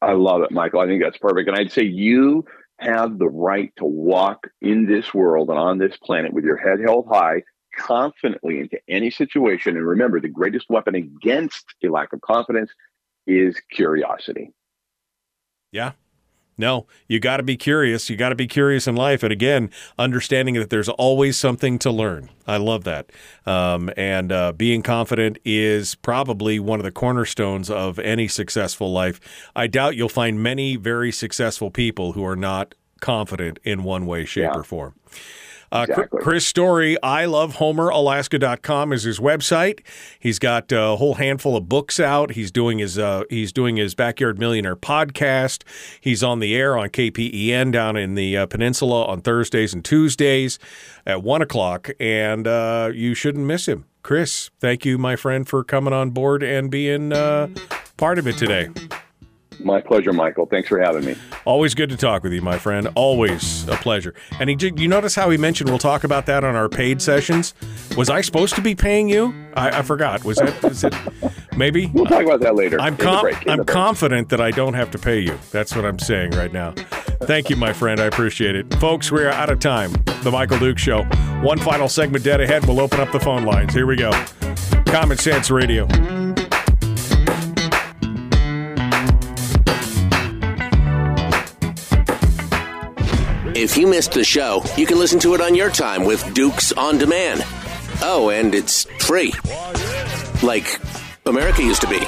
I love it, Michael. I think that's perfect. And I'd say you have the right to walk in this world and on this planet with your head held high, confidently into any situation. And remember, the greatest weapon against a lack of confidence is curiosity. Yeah. No, you got to be curious. You got to be curious in life. And again, understanding that there's always something to learn. I love that. Um, and uh, being confident is probably one of the cornerstones of any successful life. I doubt you'll find many very successful people who are not confident in one way, shape, Yeah. or form. Uh, Chris- Exactly. Chris Story, I love HomerAlaska.com is his website. He's got a whole handful of books out. He's doing his uh, he's doing his Backyard Millionaire podcast. He's on the air on KPEN down in the uh, peninsula on Thursdays and Tuesdays at one o'clock, and uh, you shouldn't miss him. Chris, thank you, my friend, for coming on board and being uh, part of it today. My pleasure, Michael. Thanks for having me. Always good to talk with you, my friend. Always a pleasure. And he did, you notice how he mentioned we'll talk about that on our paid sessions? Was I supposed to be paying you? I, I forgot. Was that is it maybe? We'll talk about that later. I'm com- I'm confident that I don't have to pay you. That's what I'm saying right now. Thank you, my friend. I appreciate it. Folks, we're out of time. The Michael Dukes Show. One final segment dead ahead. We'll open up the phone lines. Here we go. Common Sense Radio. If you missed the show, you can listen to it on your time with Dukes on Demand. Oh, and it's free. Like America used to be.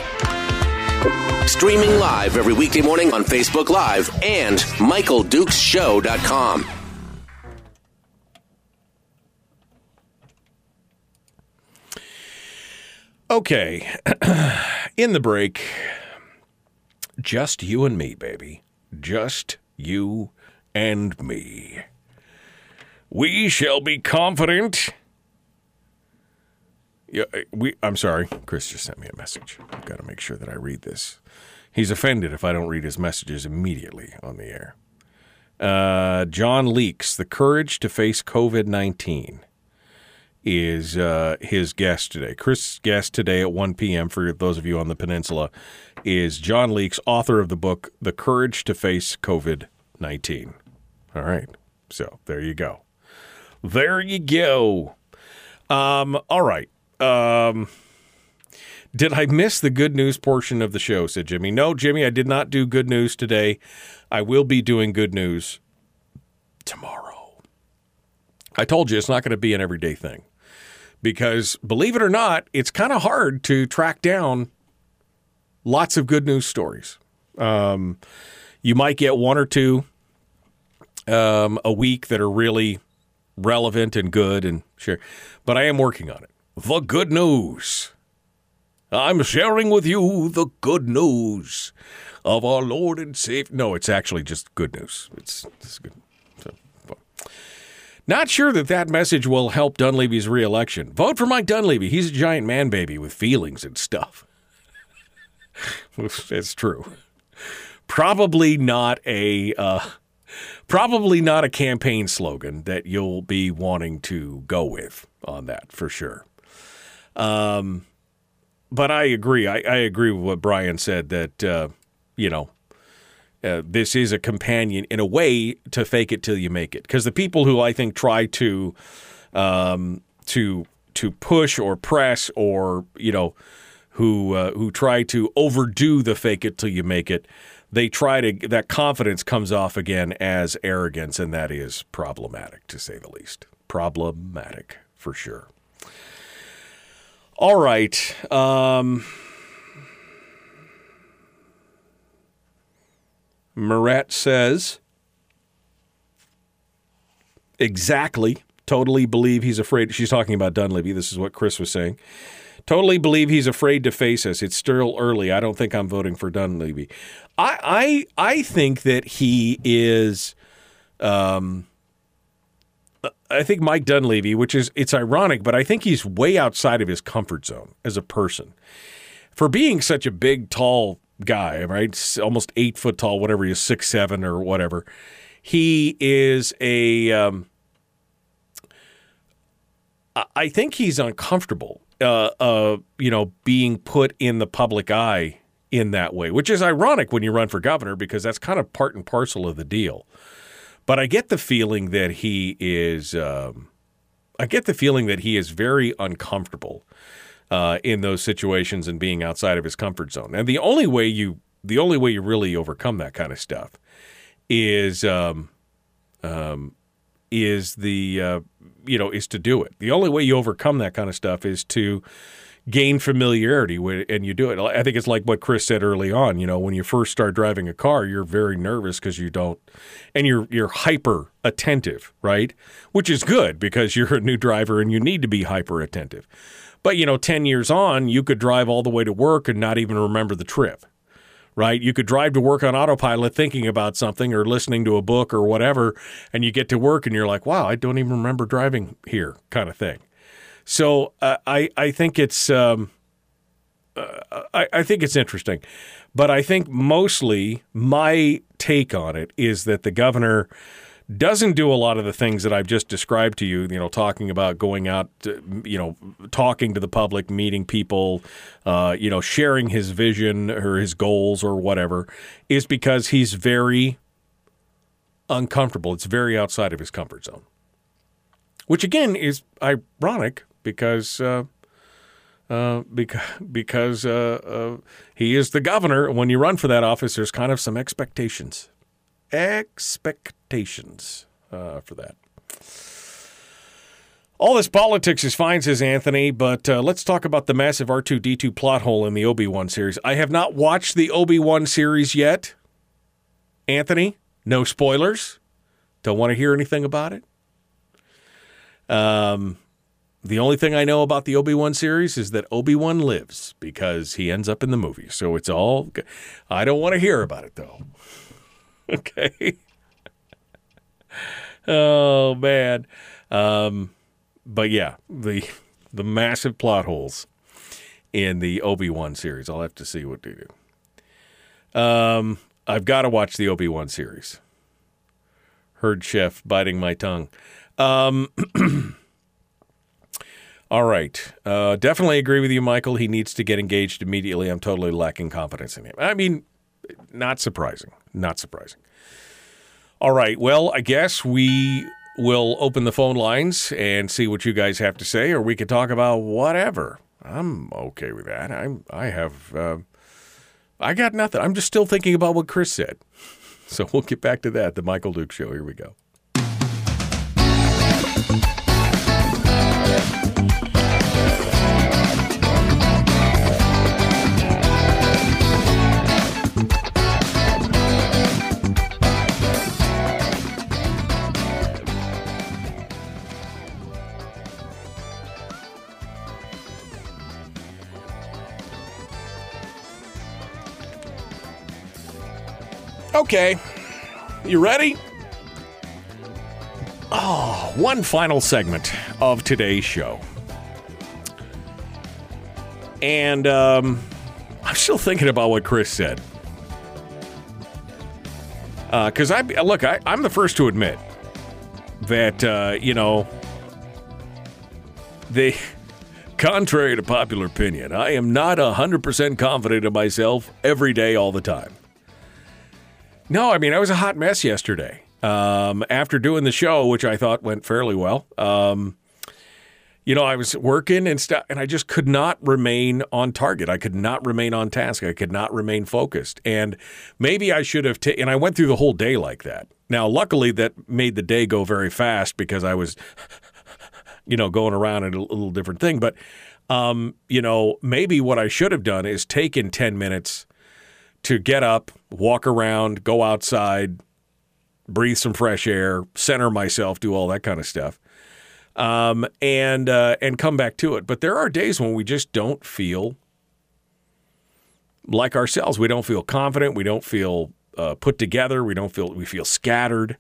Streaming live every weekday morning on Facebook Live and MichaelDukesShow.com. Okay. [clears throat] In the break, just you and me, baby. Just you and me. We shall be confident. Yeah, we. I'm sorry. Chris just sent me a message. I've got to make sure that I read this. He's offended if I don't read his messages immediately on the air. Uh, John Leaks, the courage to face COVID 19 is uh, his guest today. Chris' guest today at 1 p.m. for those of you on the peninsula is John Leaks, author of the book The Courage to Face COVID 19. All right. So there you go. There you go. Um, all right. Um, did I miss the good news portion of the show? said Jimmy. No, Jimmy, I did not do good news today. I will be doing good news tomorrow. I told you it's not going to be an everyday thing because believe it or not, it's kind of hard to track down lots of good news stories. Um, you might get one or two um, a week that are really relevant and good and sure, but I am working on it. The good news. I'm sharing with you the good news of our Lord and Savior. No, it's actually just good news. It's, it's good. Not sure that that message will help Dunleavy's reelection. Vote for Mike Dunleavy. He's a giant man baby with feelings and stuff. [laughs] it's true. Probably not a uh, probably not a campaign slogan that you'll be wanting to go with on that for sure. Um, but I agree. I, I agree with what Brian said that uh, you know uh, this is a companion in a way to fake it till you make it. Because the people who I think try to um, to to push or press or you know who uh, who try to overdo the fake it till you make it, they try to that confidence comes off again as arrogance, and that is problematic to say the least. Problematic for sure. All right. Um, Moret says exactly Totally believe he's afraid. She's talking about Dunleavy. This is what Chris was saying. Totally believe he's afraid to face us. It's still early. I don't think I'm voting for Dunleavy. I I I think that he is. Um, I think Mike Dunleavy, which is it's ironic, but I think he's way outside of his comfort zone as a person. For being such a big, tall guy, right? Almost eight foot tall, whatever he is, six seven or whatever. He is a. Um, I think he's uncomfortable, uh, uh, you know, being put in the public eye in that way, which is ironic when you run for governor because that's kind of part and parcel of the deal. But I get the feeling that he is. Um, I get the feeling that he is very uncomfortable uh, in those situations and being outside of his comfort zone. And the only way you, the only way you really overcome that kind of stuff, is, um, um, is the, uh, you know, is to do it. The only way you overcome that kind of stuff is to gain familiarity with and you do it. I think it's like what Chris said early on, you know, when you first start driving a car, you're very nervous because you don't and you're you're hyper attentive, right? Which is good because you're a new driver and you need to be hyper attentive. But you know, 10 years on, you could drive all the way to work and not even remember the trip. Right? You could drive to work on autopilot thinking about something or listening to a book or whatever and you get to work and you're like, "Wow, I don't even remember driving here," kind of thing. So uh, I I think it's um, uh, I, I think it's interesting, but I think mostly my take on it is that the governor doesn't do a lot of the things that I've just described to you. You know, talking about going out, you know, talking to the public, meeting people, uh, you know, sharing his vision or his goals or whatever, is because he's very uncomfortable. It's very outside of his comfort zone, which again is ironic because uh, uh, because because uh, uh, he is the governor. When you run for that office, there's kind of some expectations, expectations uh, for that. All this politics is fine, says Anthony, but uh, let's talk about the massive R2D2 plot hole in the Obi Wan series. I have not watched the Obi Wan series yet. Anthony, no spoilers. Don't want to hear anything about it. Um, the only thing I know about the Obi Wan series is that Obi Wan lives because he ends up in the movie. So it's all. I don't want to hear about it though. [laughs] okay. oh man, um, but yeah, the the massive plot holes in the Obi Wan series. I'll have to see what they do. Um, I've got to watch the Obi Wan series. Heard chef biting my tongue. Um, [clears throat] All right. Uh, definitely agree with you, Michael. He needs to get engaged immediately. I'm totally lacking confidence in him. I mean, not surprising. Not surprising. All right. Well, I guess we will open the phone lines and see what you guys have to say, or we could talk about whatever. I'm okay with that. I'm. I have. Uh, I got nothing. I'm just still thinking about what Chris said. [laughs] So we'll get back to that. The Michael Dukes Show. Here we go. Okay. You ready? Oh, one final segment of today's show. And um, I'm still thinking about what Chris said. Because uh, I look, I, I'm the first to admit that uh, you know they, contrary to popular opinion, I am not hundred percent confident in myself every day, all the time. No, I mean I was a hot mess yesterday. Um, after doing the show, which I thought went fairly well. Um, you know, I was working and stuff, and I just could not remain on target. I could not remain on task. I could not remain focused. And maybe I should have taken, and I went through the whole day like that. Now, luckily, that made the day go very fast because I was, you know, going around in a little different thing. But, um, you know, maybe what I should have done is taken 10 minutes to get up, walk around, go outside, breathe some fresh air, center myself, do all that kind of stuff. um, and uh, and come back to it. But there are days when we just don't feel like ourselves. We don't feel confident. We don't feel uh, put together. We don't feel we feel scattered.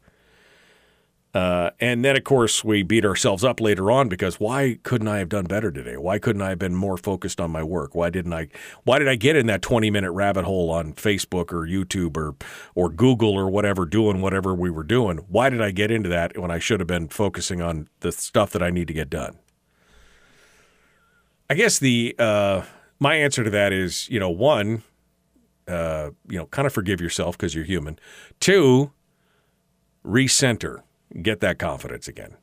Uh, and then, of course, we beat ourselves up later on because why couldn't I have done better today? Why couldn't I have been more focused on my work? Why didn't I? Why did I get in that twenty minute rabbit hole on Facebook or YouTube or or Google or whatever, doing whatever we were doing? Why did I get into that when I should have been focusing on the stuff that I need to get done? I guess the uh, my answer to that is, you know, one, uh, you know, kind of forgive yourself because you're human. Two, recenter get that confidence again.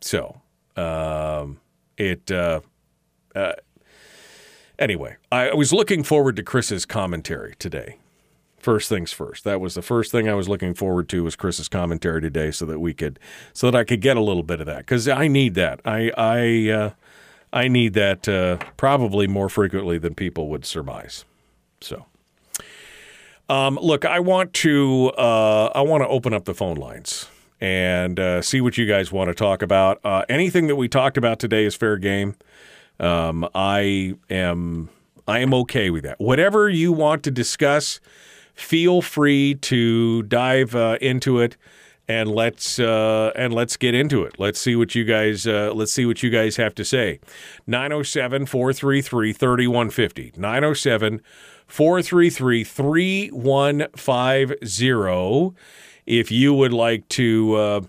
So, um, it, uh, uh, anyway, I was looking forward to Chris's commentary today. First things first. That was the first thing I was looking forward to was Chris's commentary today, so that we could, so that I could get a little bit of that because I need that. I, I, uh, I need that uh, probably more frequently than people would surmise. So, um, look, I want to, uh, I want to open up the phone lines and uh, see what you guys want to talk about. Uh, anything that we talked about today is fair game. Um, I am I am okay with that. Whatever you want to discuss, feel free to dive uh, into it, and let's uh, and let's get into it. Let's see what you guys uh, let's see what you guys have to say. 907-433-3150. 907 433 3150 if you would like to uh,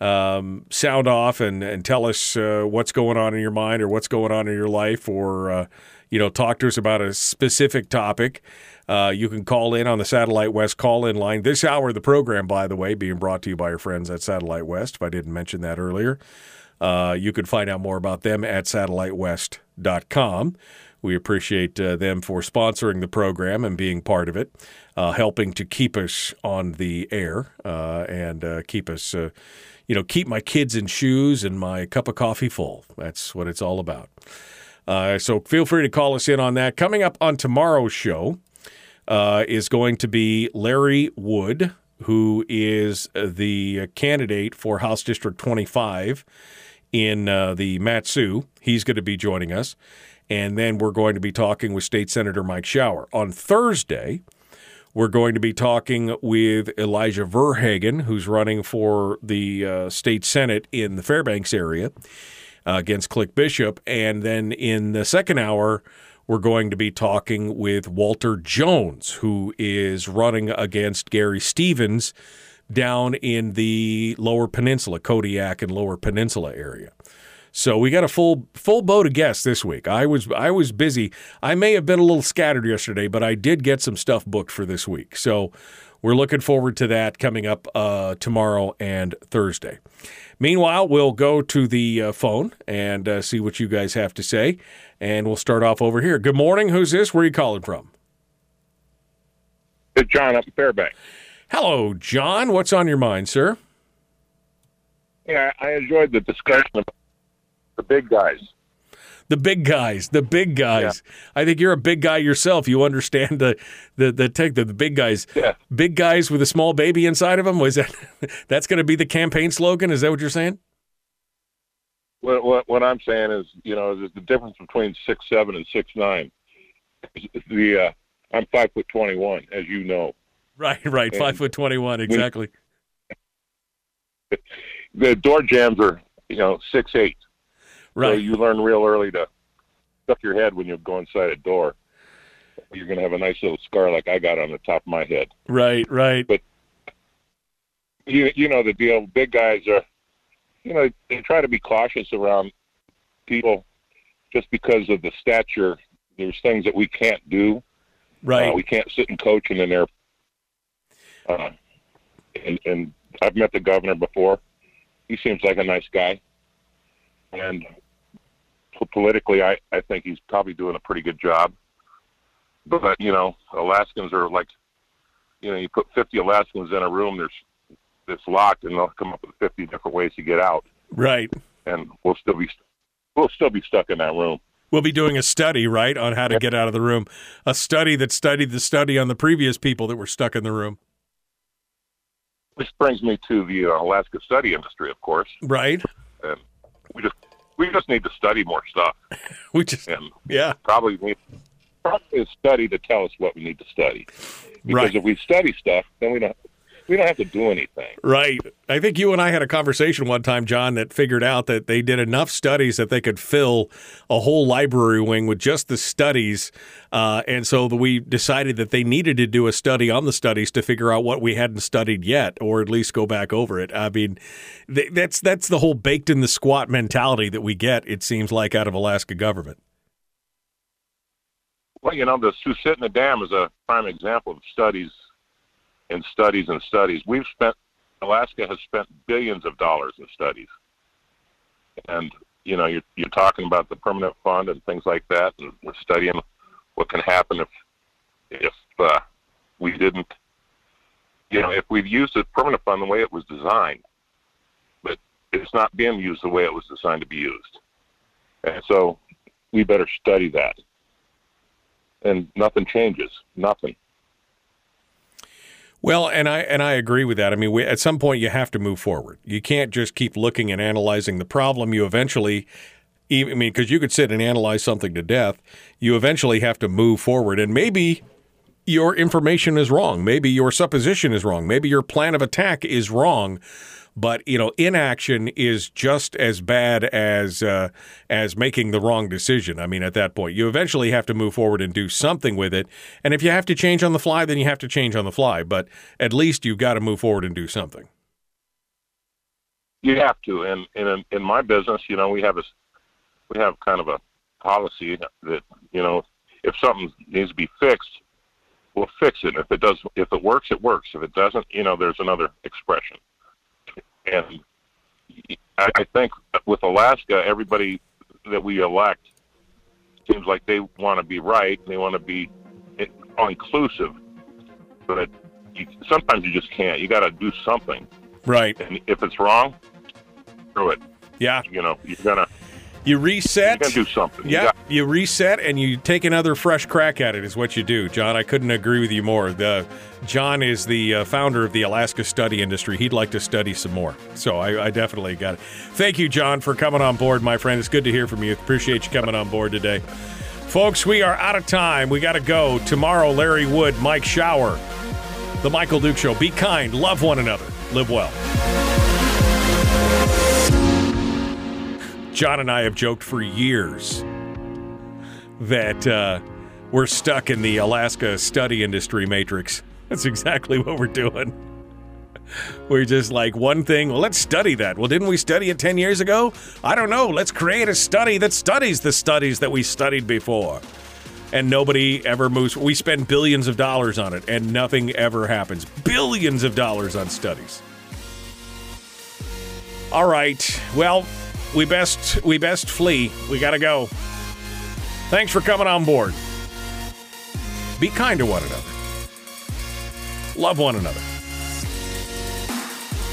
um, sound off and, and tell us uh, what's going on in your mind or what's going on in your life, or uh, you know, talk to us about a specific topic. Uh, you can call in on the Satellite West call in line. This hour of the program, by the way, being brought to you by your friends at Satellite West, if I didn't mention that earlier. Uh, you can find out more about them at satellitewest.com. We appreciate uh, them for sponsoring the program and being part of it, uh, helping to keep us on the air uh, and uh, keep us, uh, you know, keep my kids in shoes and my cup of coffee full. That's what it's all about. Uh, so feel free to call us in on that. Coming up on tomorrow's show is going to be Larry Wood, who is the candidate for House District 25 in the Mat-Su. He's going to be joining us. And then we're going to be talking with State Senator Mike Shower. On Thursday, we're going to be talking with Elijah Verhagen, who's running for the uh, state Senate in the Fairbanks area uh, against Click Bishop. And then in the second hour, we're going to be talking with Walter Jones, who is running against Gary Stevens down in the Lower Peninsula, Kodiak and Lower Peninsula area. So we got a full full boat of guests this week. I was I was busy. I may have been a little scattered yesterday, but I did get some stuff booked for this week. So we're looking forward to that coming up uh, tomorrow and Thursday. Meanwhile, we'll go to the uh, phone and uh, see what you guys have to say, and we'll start off over here. Good morning. Who's this? Where are you calling from? It's John up in Fairbanks. Hello, John. What's on your mind, sir? Yeah, I enjoyed the discussion about the big guys. The big guys, the big guys. Yeah. I think you're a big guy yourself. You understand the the the take the, the big guys. Yeah. Big guys with a small baby inside of them. Was that [laughs] that's going to be the campaign slogan? Is that what you're saying? What, what, what I'm saying is, you know, there's the difference between six seven and six nine. The uh, I'm five foot twenty one, as you know. Right, right, and five foot twenty one, exactly. [laughs] The door jams are, you know, six eight. Right. So you learn real early to stuff your head when you go inside a door. You're going to have a nice little scar like I got on the top of my head. Right, right. But you you know the deal. Big guys are, you know, they try to be cautious around people just because of the stature. There's things that we can't do. Right. Uh, we can't sit and coach in an air. Uh, and and I've met the governor before. He seems like a nice guy. And politically, I, I think he's probably doing a pretty good job. But, you know, Alaskans are like, you know, you put 50 Alaskans in a room, there's it's locked, and they'll come up with 50 different ways to get out. Right. And we'll still be we'll still be stuck in that room. We'll be doing a study, right, on how to get out of the room. A study that studied the study on the previous people that were stuck in the room. Which brings me to the uh, Alaska study industry, of course. Right. And we just we just need to study more stuff. [laughs] we just and yeah probably need probably a study to tell us what we need to study. Because Right. if we study stuff, then we don't we don't have to do anything. Right. I think you and I had a conversation one time, John, that figured out that they did enough studies that they could fill a whole library wing with just the studies. Uh, and so we decided that they needed to do a study on the studies to figure out what we hadn't studied yet, or at least go back over it. I mean, th- that's that's the whole baked in the squat mentality that we get. It seems like out of Alaska government. Well, you know, the Susitna Dam is a prime example of studies and studies and studies. We've spent Alaska has spent billions of dollars in studies, and you know, you're you're talking about the permanent fund and things like that, and we're studying what can happen if if uh, we didn't, you know, if we've used the permanent fund the way it was designed, but it's not being used the way it was designed to be used, and so we better study that and nothing changes. Nothing. Well, and I and I agree with that. I mean, we, at some point you have to move forward. You can't just keep looking and analyzing the problem. You eventually, even, I mean, because you could sit and analyze something to death. You eventually have to move forward, and maybe your information is wrong. Maybe your supposition is wrong. Maybe your plan of attack is wrong. But you know, inaction is just as bad as uh, as making the wrong decision. I mean, at that point, you eventually have to move forward and do something with it. And if you have to change on the fly, then you have to change on the fly. But at least you've got to move forward and do something. You have to. And, and in, in my business, you know, we have a we have kind of a policy that you know, if something needs to be fixed, we'll fix it. If it does, if it works, it works. If it doesn't, you know, there's another expression. And I, I think with Alaska, everybody that we elect seems like they want to be right. They want to be all inclusive, but you, sometimes you just can't. You got to do something. Right. And if it's wrong, screw it. Yeah. You know, you're gonna You reset. gonna do something. Yeah, got- you reset and you take another fresh crack at it. Is what you do, John. I couldn't agree with you more. The John is the uh, founder of the Alaska Study Industry. He'd like to study some more, so I, I definitely got it. Thank you, John, for coming on board, my friend. It's good to hear from you. Appreciate you coming on board today, folks. We are out of time. We got to go tomorrow. Larry Wood, Mike Shower, the Michael Dukes Show. Be kind, love one another, live well. John and I have joked for years that uh, we're stuck in the Alaska study industry matrix. That's exactly what we're doing. We're just like one thing, well, let's study that. Well, didn't we study it 10 years ago? I don't know. Let's create a study that studies the studies that we studied before. And nobody ever moves. We spend billions of dollars on it, and nothing ever happens. Billions of dollars on studies. All right. Well, we best we best flee. We got to go. Thanks for coming on board. Be kind to one another. Love one another.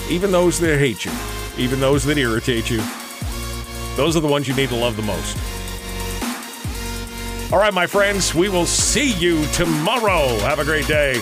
Even those that hate you, even those that irritate you. Those are the ones you need to love the most. All right, my friends, we will see you tomorrow. Have a great day.